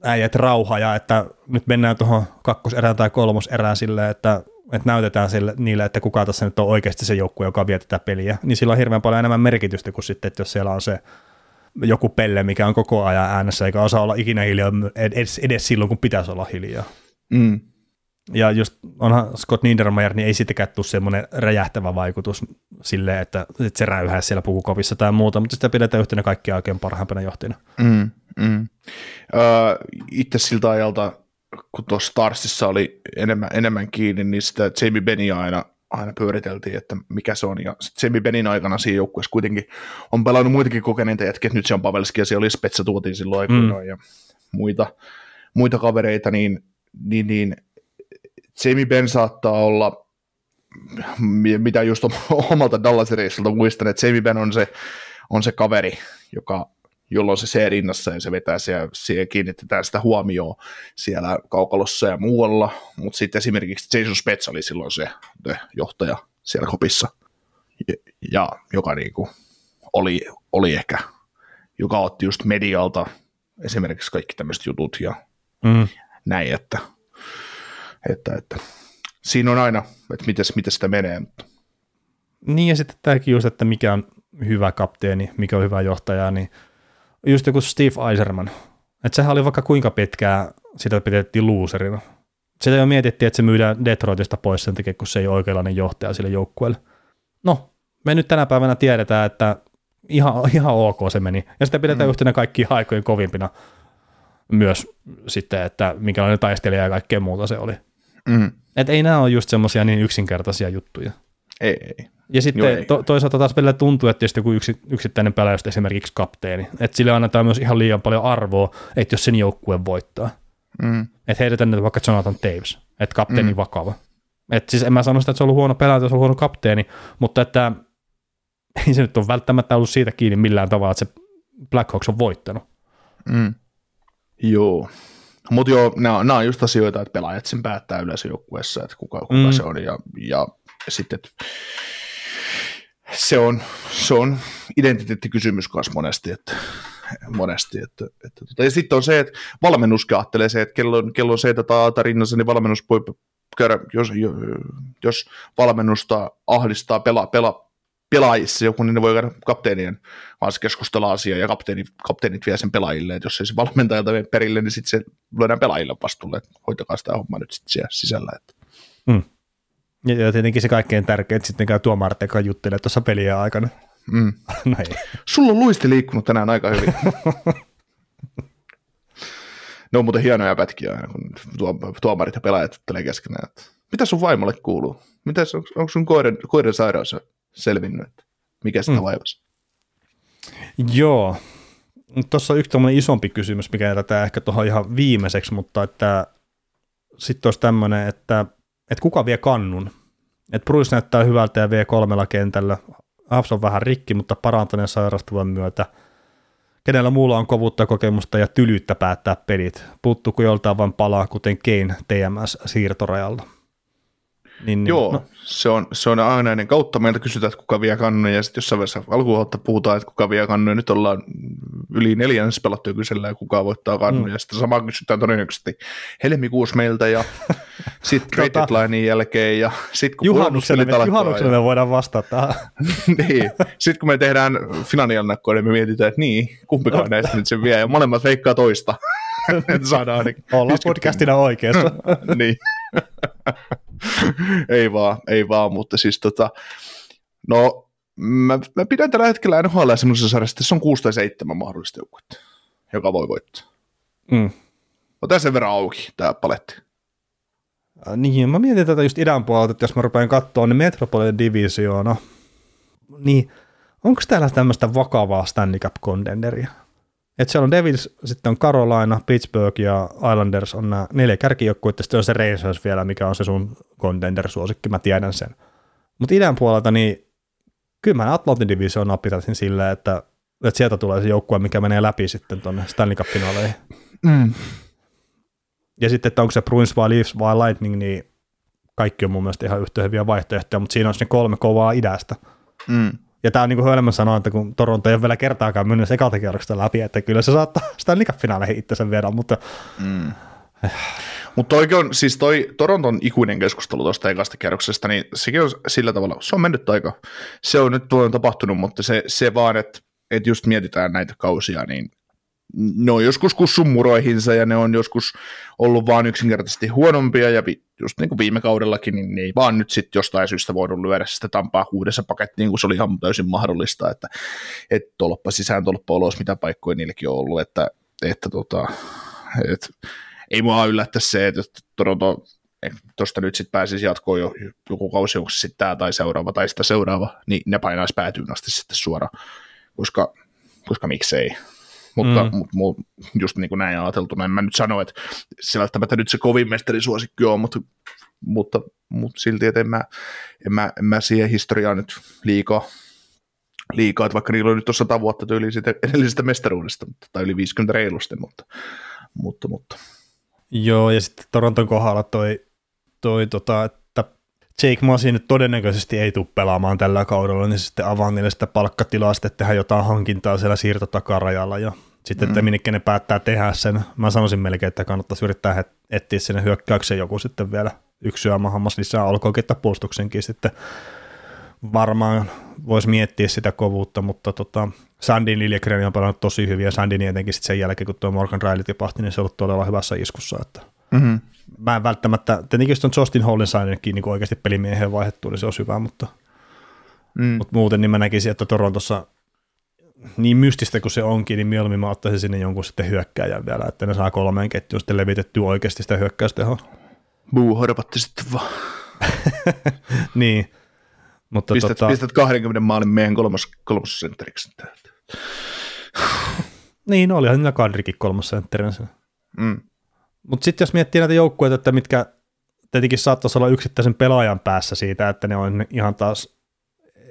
äijät rauha ja että nyt mennään tuohon kakkoserään tai kolmoserään silleen, että, että näytetään sille, niille, että kuka tässä nyt on oikeasti se joukkue, joka vie tätä peliä, niin sillä on hirveän paljon enemmän merkitystä kuin sitten, että jos siellä on se joku pelle, mikä on koko ajan äänessä, eikä osaa olla ikinä hiljaa edes, edes silloin, kun pitäisi olla hiljaa. Mm. Ja just onhan Scott Niedermayer, niin ei sittenkään tule semmoinen räjähtävä vaikutus silleen, että, että se räyhää siellä pukukopissa tai muuta, mutta sitä pidetään yhtenä kaikkia oikein parhaimpana johtajana. Mm, mm. Öö, itse siltä ajalta, kun tuossa Starsissa oli enemmän, enemmän kiinni, niin sitä Jamie Benny aina, aina pyöriteltiin, että mikä se on. Ja Jamie Benin aikana siinä joukkueessa kuitenkin on pelannut muitakin kokeneita jätkiä, nyt se on Pavelski ja siellä oli Spetsa tuotiin silloin aikoinaan mm. ja muita, muita kavereita, niin, niin, niin Jamie Ben saattaa olla, mitä just omalta Dallasin reissulta muistan, että Jamie Ben on se, on se kaveri, joka, jolla on se C rinnassa ja se vetää siellä, siihen kiinnitetään sitä huomioon siellä kaukalossa ja muualla, mutta sitten esimerkiksi Jason Spets oli silloin se johtaja siellä kopissa, ja, ja joka niinku oli, oli ehkä, joka otti just medialta esimerkiksi kaikki tämmöiset jutut ja mm. näin, että että, että siinä on aina, että miten, miten sitä menee. Mutta. Niin ja sitten tämäkin just, että mikä on hyvä kapteeni, mikä on hyvä johtaja, niin just joku Steve Eiserman, että sehän oli vaikka kuinka pitkää sitä pidettiin loserina. Sitä jo mietittiin, että se myydään Detroitista pois sen takia, kun se ei ole oikeanlainen johtaja sille joukkueelle. No, me nyt tänä päivänä tiedetään, että ihan, ihan ok se meni. Ja sitä pidetään mm. yhtenä kaikkiin aikojen kovimpina myös sitten, että minkälainen taistelija ja kaikkea muuta se oli. Mm. Et ei nämä ole just semmoisia niin yksinkertaisia juttuja. Ei, ei. Ja sitten Joo, ei. To, toisaalta taas vielä tuntuu, että jos joku yksi, yksittäinen pelaaja, esimerkiksi kapteeni, että sille annetaan myös ihan liian paljon arvoa, että jos sen joukkue voittaa. Mm. Että heitetään nyt vaikka Jonathan Taves, että kapteeni mm. vakava. Et siis en mä sano sitä, että se on ollut huono pelaaja, se on ollut huono kapteeni, mutta että ei se nyt ole välttämättä ollut siitä kiinni millään tavalla, että se Blackhawks on voittanut. Mm. Joo, mutta joo, nämä on, nämä on just asioita, että pelaajat sen päättää yleensä joukkueessa, että kuka, kuka mm. se on, ja, ja sitten se on, se on identiteettikysymys myös monesti, että monesti. Että, että, tota, ja sitten on se, että valmennuskin ajattelee se, että kello, kello on se, että taata rinnassa, niin valmennus voi käydä, jos, jos valmennusta ahdistaa pela, pela, pelaajissa joku, niin ne voi käydä kapteenien kanssa keskustella asiaa ja kapteenit, kapteenit vie sen pelaajille, että jos ei se valmentajalta mene perille, niin sitten se lyödään pelaajille vastuulle, että hoitakaa sitä hommaa nyt sitten siellä sisällä. Että. Mm. Ja, ja tietenkin se kaikkein tärkein, sitten käy tuomarit, joka juttelee tuossa peliä aikana. Mm. no ei. Sulla on luisti liikkunut tänään aika hyvin. ne on muuten hienoja pätkiä aina, kun tuomarit ja pelaajat juttelee keskenään. Että mitä sun vaimolle kuuluu? Mitäs, onko, onko sun koiran, koiran sairaus selvinnyt, että mikä sitä mm. vaivasi? Joo, tuossa on yksi isompi kysymys, mikä jätetään ehkä tuohon ihan viimeiseksi, mutta että sitten olisi tämmöinen, että, että kuka vie kannun? Että Bruce näyttää hyvältä ja vie kolmella kentällä. Havs on vähän rikki, mutta parantaneen sairastuvan myötä. Kenellä muulla on kovuutta kokemusta ja tylyyttä päättää pelit? Puuttuuko joltain vain palaa, kuten Kane TMS siirtorajalla? Niin, niin, Joo, No, no. se, on, se on aina ennen kautta meiltä kysytään, että kuka vie kannuja, ja sitten jossain vaiheessa alkuvuotta puhutaan, että kuka vie kannuja, nyt ollaan yli neljännes pelattu ja kysellään, kuka voittaa kannuja, mm. ja sitten sama kysytään todennäköisesti helmikuussa meiltä, ja sitten Tota- trade deadlinein jälkeen, ja sitten kun juhannuksena, me, juhannuksena me voidaan vastata tähän. niin. Sitten kun me tehdään finaaliannakkoa, niin me mietitään, että niin, kumpikaan näistä nyt sen vie, ja molemmat veikkaa toista. että saadaan ainakin Ollaan 50 podcastina oikeassa. niin. ei vaan, ei vaan, mutta siis tota, no mä, mä pidän tällä hetkellä NHL semmoisessa sarjassa, että se on 6 tai 7 mahdollista joukkuetta, joka voi voittaa. Mm. Ota sen verran auki tämä paletti. Äh, Niin, mä mietin tätä just idän puolelta, että jos mä rupean katsoa, niin Metropolitan Divisioona, niin onko täällä tämmöistä vakavaa Stanley Cup Että siellä on Devils, sitten on Carolina, Pittsburgh ja Islanders on nämä neljä kärkijoukkuetta, sitten on se Rangers vielä, mikä on se sun contender-suosikki, mä tiedän sen. Mutta idän puolelta, niin kyllä mä Atlantin Divisioonaa pitäisin silleen, että, että sieltä tulee se joukkue, mikä menee läpi sitten tuonne Stanley Cup-finaaleihin. Mm. Ja sitten, että onko se Bruins vai Leafs vai Lightning, niin kaikki on mun mielestä ihan yhtä hyviä vaihtoehtoja, mutta siinä on ne kolme kovaa idästä. Mm. Ja tämä on niin kuin Hölmön sanoi, että kun Toronto ei ole vielä kertaakaan mennyt ekalta kierroksesta läpi, että kyllä se saattaa sitä finaaleihin itsensä viedä, mutta Mm. Mutta toikin on, siis toi Toronton ikuinen keskustelu tuosta ekasta kierroksesta, niin sekin on sillä tavalla, se on mennyt aika, se on nyt tuolla tapahtunut, mutta se, se vaan, että et just mietitään näitä kausia, niin ne on joskus kussun muroihinsa ja ne on joskus ollut vaan yksinkertaisesti huonompia ja vi, just niin kuin viime kaudellakin, niin ne ei vaan nyt sitten jostain syystä voinut lyödä sitä tampaa kuudessa pakettiin, kun se oli ihan täysin mahdollista, että, että tolppa sisään, tolppa ulos, mitä paikkoja niilläkin on ollut, että, että tota, että ei mua yllättäisi se, että Toronto tuosta nyt sitten pääsisi jatkoon jo joku kausi, onko se sitten tämä tai seuraava tai sitä seuraava, niin ne painaisi päätyyn asti sitten suoraan, koska, koska miksei. Mutta Mm. mm. mut, just niin kuin näin ajateltuna, en mä nyt sano, että se välttämättä nyt se kovin mestarisuosikki on, mutta, mutta, mutta silti, että en mä, en mä, en mä siihen historiaan nyt liikaa, liikaa, että vaikka niillä on nyt tuossa 100 vuotta tyyliin siitä edellisestä mestaruudesta, mutta, tai yli 50 reilusti, mutta, mutta, mutta joo, ja sitten Toronton kohdalla toi, toi tota, että Jake Masi nyt todennäköisesti ei tule pelaamaan tällä kaudella, niin sitten avaa niille sitä palkkatilaa, sitten tehdään jotain hankintaa siellä siirtotakarajalla ja sitten, että Mm. minnekä ne päättää tehdä sen. Mä sanoisin melkein, että kannattaisi yrittää etsiä sinne hyökkäyksen joku sitten vielä yksi syömähammas lisää, olkoonkin, että puolustuksenkin sitten varmaan voisi miettiä sitä kovuutta, mutta tota, Sandin Liljegren on pelannut tosi hyvin ja Sandin etenkin sitten sen jälkeen, kun tuo Morgan Riley tipahti, niin se on ollut todella hyvässä iskussa. Että mm-hmm. Mä en välttämättä, tietenkin jos on Justin Hollin sainetkin niin oikeasti pelimieheen vaihdettu, niin se olisi hyvä, mutta, mm. mutta muuten niin mä näkisin, että Torontossa niin mystistä kuin se onkin, niin mieluummin mä ottaisin sinne jonkun sitten hyökkääjän vielä, että ne saa kolmeen ketjuun sitten levitettyä oikeasti sitä hyökkäystehoa. Buu horvatti sitten vaan. niin, mutta Pistät, tota, pistät 20 maalin meidän kolmos, kolmosentteriksi täältä. niin olihan niillä Kadrikin kolmosentterinä siinä. Mm. Mutta sitten jos miettii näitä joukkueita, että mitkä tietenkin saattaisi olla yksittäisen pelaajan päässä siitä, että ne on ihan taas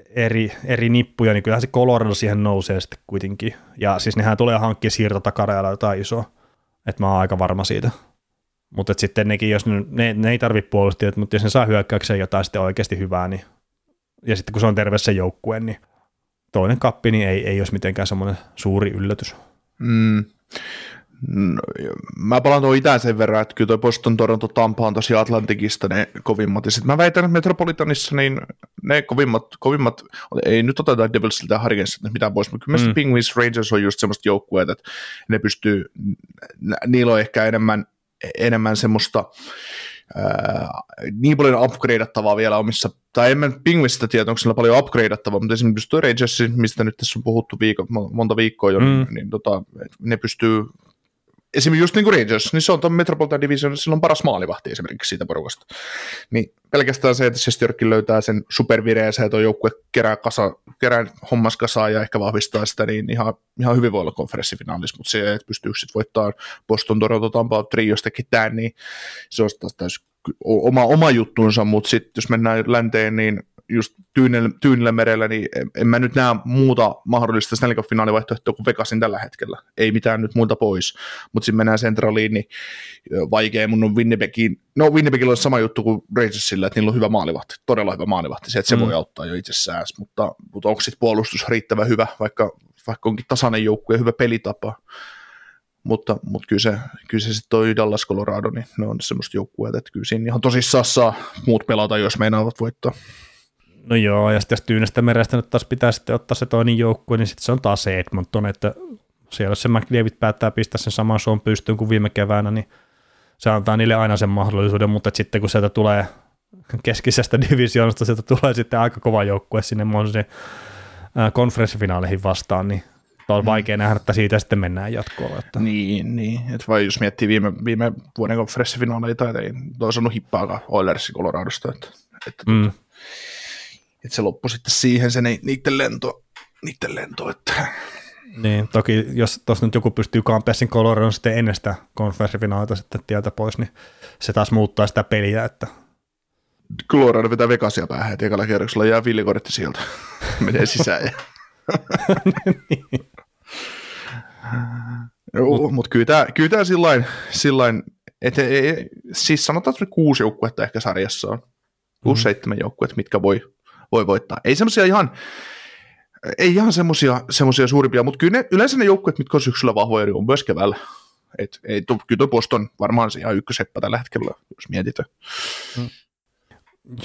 eri, eri nippuja, niin kyllähän se Colorado siihen nousee sitten kuitenkin. Ja siis nehän tulee hankkia siirtotakarajalla jotain isoa, että mä oon aika varma siitä. Mutta sitten nekin, jos ne, ne, ne ei tarvitse puolustajat, mutta jos ne saa hyökkäykseen jotain sitten oikeasti hyvää, niin ja sitten kun se on terve se joukkue, niin toinen kappi niin ei, ei olisi mitenkään semmoinen suuri yllätys. Mm. No, mä palaan tuon itään sen verran, että kyllä toi Boston, Toronto, Tampa on tosiaan Atlantikista ne kovimmat. Ja sitten mä väitän, että Metropolitanissa niin ne kovimmat, kovimmat ei nyt oteta Devilsiltä ja Hurricanesilta mitään pois, mutta kyllä mm. Penguins Rangers on just semmoista joukkueet, että ne pystyy, niillä on ehkä enemmän, enemmän semmoista ää, niin paljon upgradeattavaa vielä omissa, tai en mä Penguinsista tiedä, onko sillä paljon upgradeattavaa, mutta esimerkiksi tuo Rangers, mistä nyt tässä on puhuttu viikko, monta viikkoa jo, mm. Mm. niin, niin tota, ne pystyy esimerkiksi just niin kuin Rangers, niin se on tuon Metropolitan Division, sillä on paras maalivahti esimerkiksi siitä porukasta. Niin pelkästään se, että Sestjörkin löytää sen supervireensä ja tuo joukkue kerää, kasa, kerää hommas kasaa ja ehkä vahvistaa sitä, niin ihan, ihan hyvin voi olla konferenssifinaalissa, mutta se, että pystyy sitten voittamaan Boston, Toronto, Tampa, Triostakin tämän, niin se on taas oma, oma juttuunsa, mutta sitten jos mennään länteen, niin just Tyynellä, Tyynellä merellä, niin en, en mä nyt näe muuta mahdollista Stanley Cup finaalivaihtoehtoa kuin Vegasin tällä hetkellä. Ei mitään nyt muilta pois, mutta sitten mennään Centraliin, niin vaikea mun on Winnipegin, no Winnipegillä on sama juttu kuin Rangersilla, että niillä on hyvä maalivahti, todella hyvä maalivahti, se, että se mm. voi auttaa jo itsessään, mutta, mutta onko sitten puolustus riittävän hyvä, vaikka, vaikka onkin tasainen joukkue ja hyvä pelitapa, mutta, mutta kyllä se, kyllä se sitten toi Dallas Colorado, niin ne on semmoista joukkueet, että kyllä siinä ihan tosissaan saa muut pelata, jos meinaavat voittaa. No joo, ja sitten jos Tyynestä merestä nyt taas pitää sitten ottaa se toinen joukkue, niin sitten se on taas se Edmonton, että siellä jos se McDavid päättää pistää sen saman suon pystyyn kuin viime keväänä, niin se antaa niille aina sen mahdollisuuden, mutta sitten kun sieltä tulee keskisestä divisioonasta, sieltä tulee sitten aika kova joukkue sinne konferenssifinaaleihin vastaan, niin on mm. vaikea nähdä, että siitä sitten mennään jatkoon. Että. Niin, niin. että vai jos miettii viime, viime vuoden konferenssifinaaleita, ei ole saanut hippaakaan Oilersin Coloradosta, että, että, mm. Että, se loppui sitten siihen se niiden lento, niiden lento että niin, toki jos tuossa nyt joku pystyy Campessin Coloradon sitten ennen sitä konferenssifinaalita sitten tieltä pois, niin se taas muuttaa sitä peliä, että Colorado vetää Vegasia päähän, että ekalla kierroksella jää villikortti sieltä, menee sisään. Ja... niin. Joo, mutta kyllä tämä, kyllä tämä sillain, sillain että ei, siis sanotaan, että kuusi joukkuetta ehkä sarjassa on. Kuusi, mm. seitsemän joukkuetta, mitkä voi, voi voittaa. Ei semmoisia ihan, ei ihan semmoisia, semmoisia suurimpia, mutta kyllä ne, yleensä ne joukkueet, mitkä on syksyllä vahvoja, on myös keväällä. Et, ei, to, kyllä Boston varmaan se ihan ykköseppä tällä hetkellä, jos mietitään. Mm.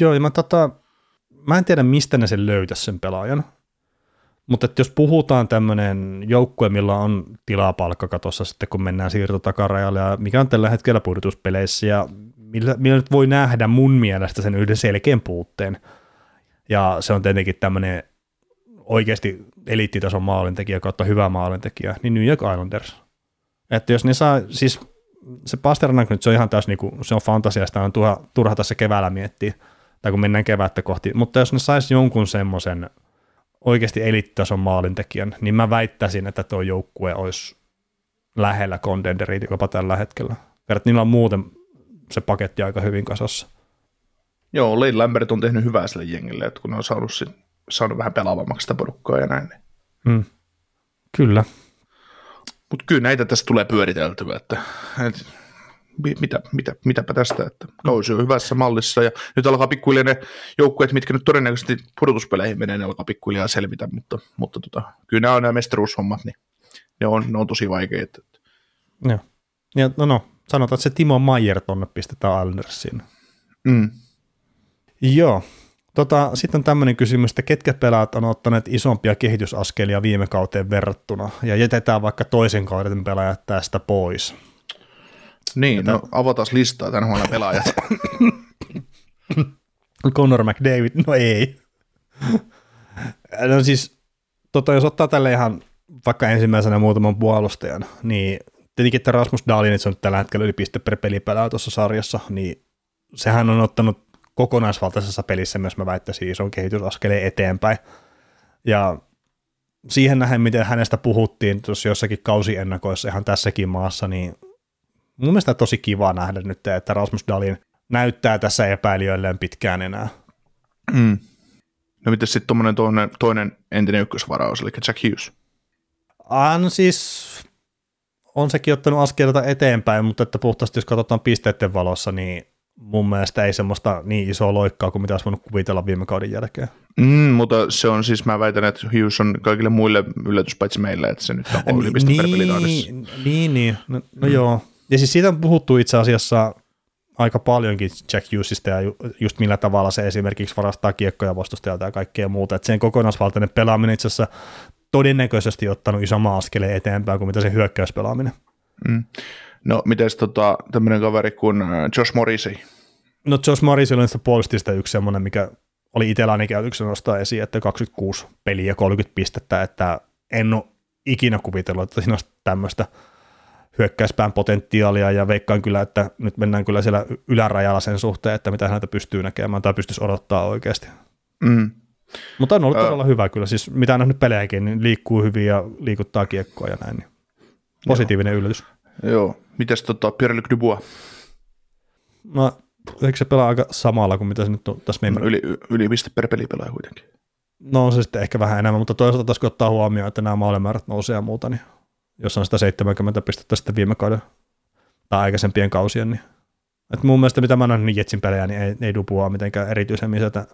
Joo, ja mä, tota, mä en tiedä, mistä ne sen löytäisi sen pelaajan. Mutta jos puhutaan tämmöinen joukkue, millä on tilaa palkkakatossa sitten, kun mennään siirtotakarajalle, ja mikä on tällä hetkellä pudotuspeleissä, ja millä, millä nyt voi nähdä mun mielestä sen yhden selkeän puutteen. Ja se on tietenkin tämmöinen oikeasti eliittitason maalintekijä kautta hyvä maalintekijä, niin New York Islanders. Että jos ne saa, siis se Pasternak nyt se on ihan täys, niin kuin, se on fantasiasta, on turha, turha tässä keväällä miettiä, tai kun mennään kevättä kohti, mutta jos ne saisi jonkun semmoisen – oikeasti eliittitason maalintekijän, niin mä väittäisin, että tuo joukkue olisi lähellä kondenderit jopa tällä hetkellä. Verrat niillä on muuten se paketti aika hyvin kasassa. Joo, Lane Lambert on tehnyt hyvää sille jengille, että kun ne on saanut, saanut vähän pelaavammaksi sitä porukkaa ja näin. Mm. Kyllä. Mutta kyllä näitä tässä tulee pyöriteltyä, että, että mitä, mitä, mitäpä tästä, että kausi on hyvässä mallissa ja nyt alkaa pikkuhiljaa ne joukkueet, mitkä nyt todennäköisesti pudotuspeleihin menee, ne alkaa pikkuhiljaa selvitä, mutta, mutta tota, kyllä nämä on nämä mestaruushommat, niin ne on, ne on tosi vaikeita. Joo. Ja no, no, sanotaan, että se Timo Maier tonne pistetään Islandersiin. Mm. Joo. Tota, sitten on tämmöinen kysymys, että ketkä pelaat on ottaneet isompia kehitysaskelia viime kauteen verrattuna, ja jätetään vaikka toisen kauden pelaajat tästä pois. Niin, Tätä... no avataan listaa tämän huolen pelaajat. Conor McDavid, no ei. no siis, tota, jos ottaa tälle ihan vaikka ensimmäisenä muutaman puolustajan, niin tietenkin, että Rasmus Dahlin, on tällä hetkellä yli piste per pelipelaaja tuossa sarjassa, niin sehän on ottanut kokonaisvaltaisessa pelissä myös, mä väittäisin, ison kehitysaskeleen eteenpäin. Ja siihen nähden, miten hänestä puhuttiin tuossa jossakin kausiennakoissa ihan tässäkin maassa, niin mun mielestä tosi kiva nähdä nyt, että Rasmus Dalin näyttää tässä epäilijöilleen pitkään enää. Mm. No miten sitten tuommoinen toinen, toinen entinen ykkösvaraus, eli Jack Hughes? Ah, no siis on sekin ottanut askeleita eteenpäin, mutta että puhtaasti jos katsotaan pisteiden valossa, niin mun mielestä ei semmoista niin isoa loikkaa kuin mitä olisi voinut kuvitella viime kauden jälkeen. Mm, mutta se on siis, mä väitän, että Hughes on kaikille muille yllätys paitsi meille, että se nyt on yli piste niin, niin, niin, no, no mm. joo, ja siis siitä on puhuttu itse asiassa aika paljonkin Jack Hughesista ja just millä tavalla se esimerkiksi varastaa kiekkoja vastustajalta ja kaikkea muuta. Että sen kokonaisvaltainen pelaaminen itse asiassa todennäköisesti ottanut isomman askeleen eteenpäin kuin mitä se hyökkäyspelaaminen. Mm. No miten tota, tämmöinen kaveri kuin äh, Josh Morrissey? No Josh Morrissey oli sitä puolustista yksi semmoinen, mikä oli itselläni käytöksen nostaa esiin, että 26 peliä 30 pistettä, että en ole ikinä kuvitellut, että siinä olisi tämmöistä hyökkäyspään potentiaalia ja veikkaan kyllä, että nyt mennään kyllä siellä ylärajalla sen suhteen, että mitä häntä pystyy näkemään tai pystyisi odottaa oikeasti. Mm. Mutta on ollut todella hyvä kyllä, siis mitä on nähnyt pelejäkin, niin liikkuu hyvin ja liikuttaa kiekkoa ja näin. Niin positiivinen Joo. yllätys. Joo, mitäs tota Pierre-Luc Dubois? No eikö se pelaa aika samalla kuin mitä se nyt on tässä meidän... Yli, yli piste per peli pelaa kuitenkin. No on se sitten ehkä vähän enemmän, mutta toisaalta taas kun ottaa huomioon, että nämä maalimäärät nousee ja muuta, niin jos on sitä 70 pistettä sitten viime kauden tai aikaisempien kausien, niin et mun mielestä mitä mä nähnyt Jetsin pelejä, niin ei, ei Dupua mitenkään erityisemmin sieltä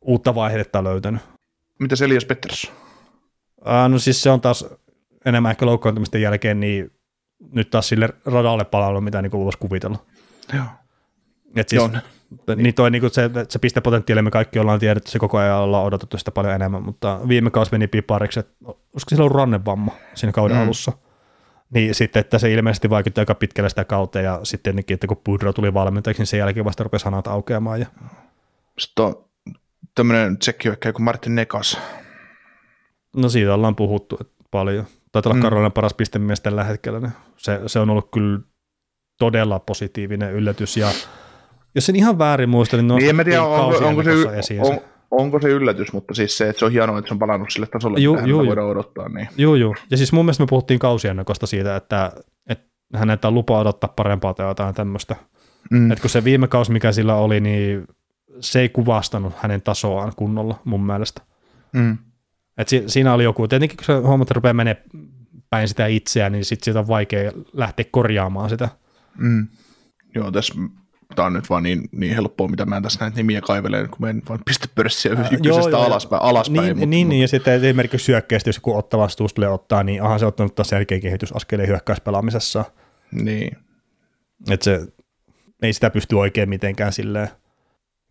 uutta vaihdetta löytänyt. Mitä Elias Pettersson? Ää, no siis se on taas enemmän ehkä loukkaantumisten jälkeen, niin nyt taas sille radalle palannut, mitä niin voisi kuvitella. Joo. Et siis, Joo. Niin toi niin se, se pistepotentiaali, me kaikki ollaan tiedetty, se koko ajan ollaan odotettu sitä paljon enemmän, mutta viime kausi meni pipariksi, että olisiko sillä ollut rannevamma siinä kauden mm. alussa. Niin sitten, että se ilmeisesti vaikutti aika pitkälle sitä kautta ja sitten tietenkin, että kun Pudro tuli valmentajaksi, niin sen jälkeen vasta rupesi sanat aukeamaan. Ja... Sitten on tämmöinen tsekkihyökkäjä kuin Martin Nekas. No siitä ollaan puhuttu paljon. Taitaa olla mm. Karolainen paras pistemies tällä hetkellä. Se, se on ollut kyllä todella positiivinen yllätys ja jos en ihan väärin muista, niin, niin en tiedä, onko, onko, se, esiin on, onko se yllätys, mutta siis se, että se on hienoa, että se on palannut sille tasolle, ju, mitä ju, voidaan odottaa. Niin. Joo, joo. Ja siis mun mielestä me puhuttiin kausiennakosta siitä, että, että häneltä on lupa odottaa parempaa tai jotain tämmöistä. Mm. Että kun se viime kausi, mikä sillä oli, niin se ei kuvastanut hänen tasoaan kunnolla mun mielestä. Mm. Et si, siinä oli joku, tietenkin kun se että rupeaa menee päin sitä itseään, niin sitten siitä on vaikea lähteä korjaamaan sitä. Mm. Joo, tässä tämä on nyt vaan niin, niin helppoa, mitä mä en tässä näitä nimiä kaivelen, kun menen vaan pistepörssiä ykkösestä alaspäin. alaspäin niin, mutta, niin, niin, ja sitten esimerkiksi syökkeästi, jos joku ottaa vastuus tulee ottaa, niin aha, se on ottanut taas selkeä kehitysaskeleen hyökkäyspelaamisessa. Niin. Että se ei sitä pysty oikein mitenkään silleen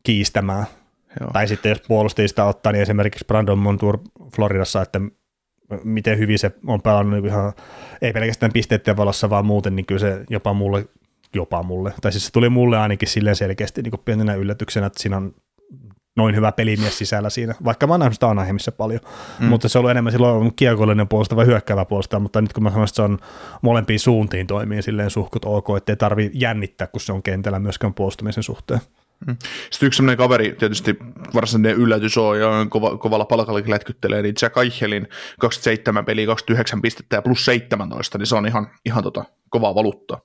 kiistämään. Joo. Tai sitten jos puolustajista ottaa, niin esimerkiksi Brandon Montour Floridassa, että miten hyvin se on pelannut niin ihan, ei pelkästään pisteiden valossa, vaan muuten, niin kyllä se jopa mulle jopa mulle. Tai siis se tuli mulle ainakin silleen selkeästi niin pienenä yllätyksenä, että siinä on noin hyvä pelimies sisällä siinä, vaikka mä oon nähnyt sitä Anaheimissa paljon, mm. mutta se on ollut enemmän silloin kiekollinen puolesta vai hyökkäävä puolesta, mutta nyt kun mä sanoin, että se on molempiin suuntiin toimii silleen suhkut ok, ettei tarvi jännittää, kun se on kentällä myöskään puolustamisen suhteen. Mm. Sitten yksi sellainen kaveri, tietysti varsinainen yllätys on, ja kova, kovalla palkalla lätkyttelee, niin Jack Eichelin 27 peliä, 29 pistettä ja plus 17, niin se on ihan, ihan tota, kovaa valuuttaa.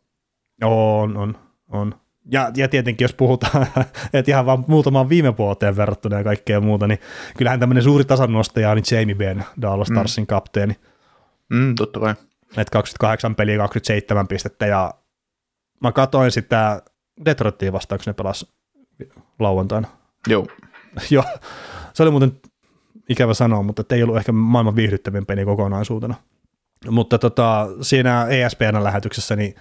On, on, on. Ja, ja tietenkin, jos puhutaan, että ihan vaan muutamaan viime vuoteen verrattuna ja kaikkea muuta, niin kyllähän tämmöinen suuri tasannostaja on Jamie Benn, Dallas mm. Starsin mm. kapteeni. Mm, totta kai. Et 28 peliä, 27 pistettä, ja mä katoin sitä Detroitia vastaan, kun ne pelas lauantaina. Joo. Joo, se oli muuten ikävä sanoa, mutta ei ollut ehkä maailman viihdyttävin peli kokonaisuutena. Mutta tota, siinä ESPN lähetyksessä niin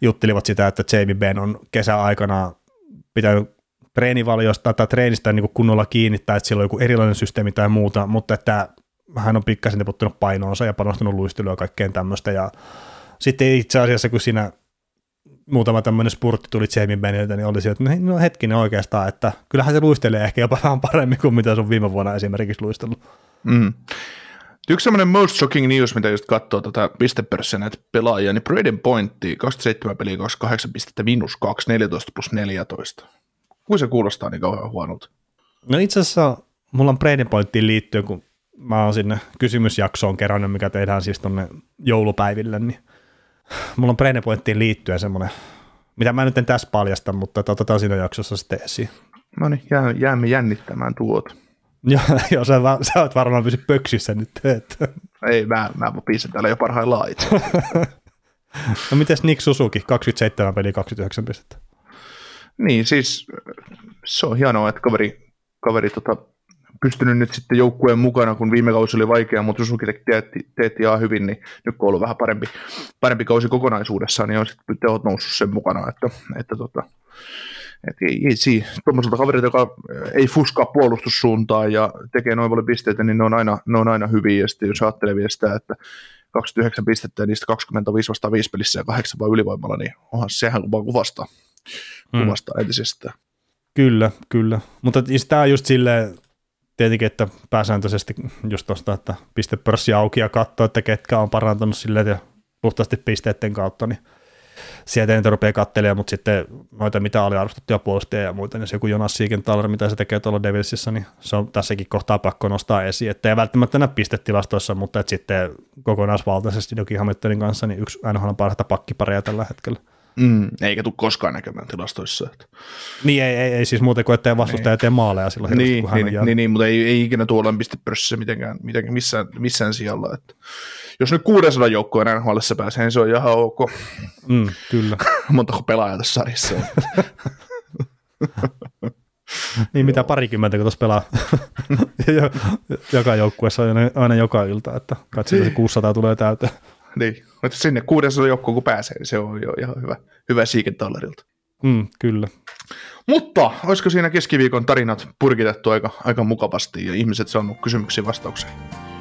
juttelivat sitä, että Jamie Ben on kesäaikana pitänyt treenivaliosta tai treenistä niin kuin kunnolla kiinni, tai että sillä on joku erilainen systeemi tai muuta, mutta että hän on pikkasen tiputtanut painoonsa ja panostanut luistelua ja kaikkeen tämmöistä. Ja sitten itse asiassa, kun siinä muutama tämmöinen spurtti tuli Jamie Beniltä, niin olisi, että no, hetkinen oikeastaan, että kyllähän se luistelee ehkä jopa vähän paremmin kuin mitä se on viime vuonna esimerkiksi luistellut. Mm. Yksi semmoinen most shocking news, mitä just katsoo tätä pistepörssiä näitä pelaajia, niin Braden Pointti, 27 peliä, 28 pistettä, minus 2, 14 plus 14. Kuin se kuulostaa niin kauhean huonolta? No itse asiassa mulla on Braden Pointtiin liittyen, kun mä oon sinne kysymysjaksoon kerännyt, mikä tehdään siis tonne joulupäiville, niin mulla on Braden Pointtiin liittyen semmoinen, mitä mä nyt en tässä paljasta, mutta otetaan siinä jaksossa sitten esiin. No niin, jää, jäämme jännittämään tuota. Joo, jo, sä, sä oot varmaan pysy pöksyssä nyt. Että. Ei, mä, mä piisin täällä jo parhaillaan itse. no mites Nick Suzuki, 27 peli, 29 pistettä? Niin, siis se on hienoa, että kaveri, kaveri tota, pystynyt nyt sitten joukkueen mukana, kun viime kausi oli vaikea, mutta Suzuki teetti, teetti ihan hyvin, niin nyt kun on ollut vähän parempi, parempi kausi kokonaisuudessaan, niin on sitten tehot noussut sen mukana, että, että tota, et ei, ei siinä, tuommoiselta kaverilta, joka ei fuskaa puolustussuuntaan ja tekee noin paljon pisteitä, niin ne on aina, ne on aina hyviä. Ja sitten jos ajattelee vielä sitä, että 29 pistettä ja niistä 25 vastaan 5 pelissä ja 8 vaan ylivoimalla, niin onhan sehän vaan kuvastaa, hmm. kuvastaa hmm. entisestään. Kyllä, kyllä. Mutta siis tämä on just silleen, tietenkin, että pääsääntöisesti just tuosta, että pistepörssi auki ja katsoo, että ketkä on parantanut silleen ja puhtaasti pisteiden kautta, niin sieltä niitä rupeaa katselemaan, mutta sitten noita mitä oli arvostettuja puolustajia ja muita, niin se joku Jonas Siegenthaler, mitä se tekee tuolla Devilsissä, niin se on tässäkin kohtaa pakko nostaa esiin, että ei välttämättä näe pistetilastoissa, mutta että sitten kokonaisvaltaisesti jokin Hamiltonin kanssa, niin yksi NHL parhaita pakkipareja tällä hetkellä. Mm, eikä tule koskaan näkemään tilastoissa. Että. Niin ei, ei, ei siis muuten kuin ettei vastustaja tee maaleja silloin. Niin, hän niin, niin, jäänyt. niin, niin, mutta ei, ei ikinä tuolla pistepörssissä mitenkään, mitenkään missään, missään sijalla. Että. Jos nyt 600 joukkoa NHLissa pääsee, niin se on ihan ok. Mm, kyllä. Montako pelaajaa tässä sarjassa on. Niin mitä parikymmentä, kun tuossa pelaa Jo- joka joukkueessa aina, aina joka ilta, että katsotaan se 600 tulee täyteen. Niin, mutta sinne 600 joukkoon kun pääsee, niin se on jo ihan hyvä, hyvä siiketallerilta. Mm, kyllä. Mutta olisiko siinä keskiviikon tarinat purkitettu aika, aika mukavasti ja ihmiset saanut kysymyksiin vastauksia?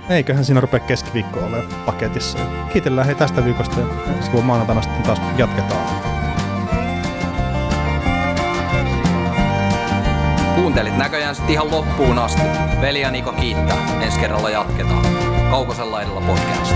Eiköhän siinä rupea keskiviikko olemaan paketissa. Kiitellään hei tästä viikosta ja ensi kuun maanantaina sitten taas jatketaan. Kuuntelit näköjään sitten ihan loppuun asti. Veli ja Niko kiittää. Ensi kerralla jatketaan. Kaukosella laidalla podcast.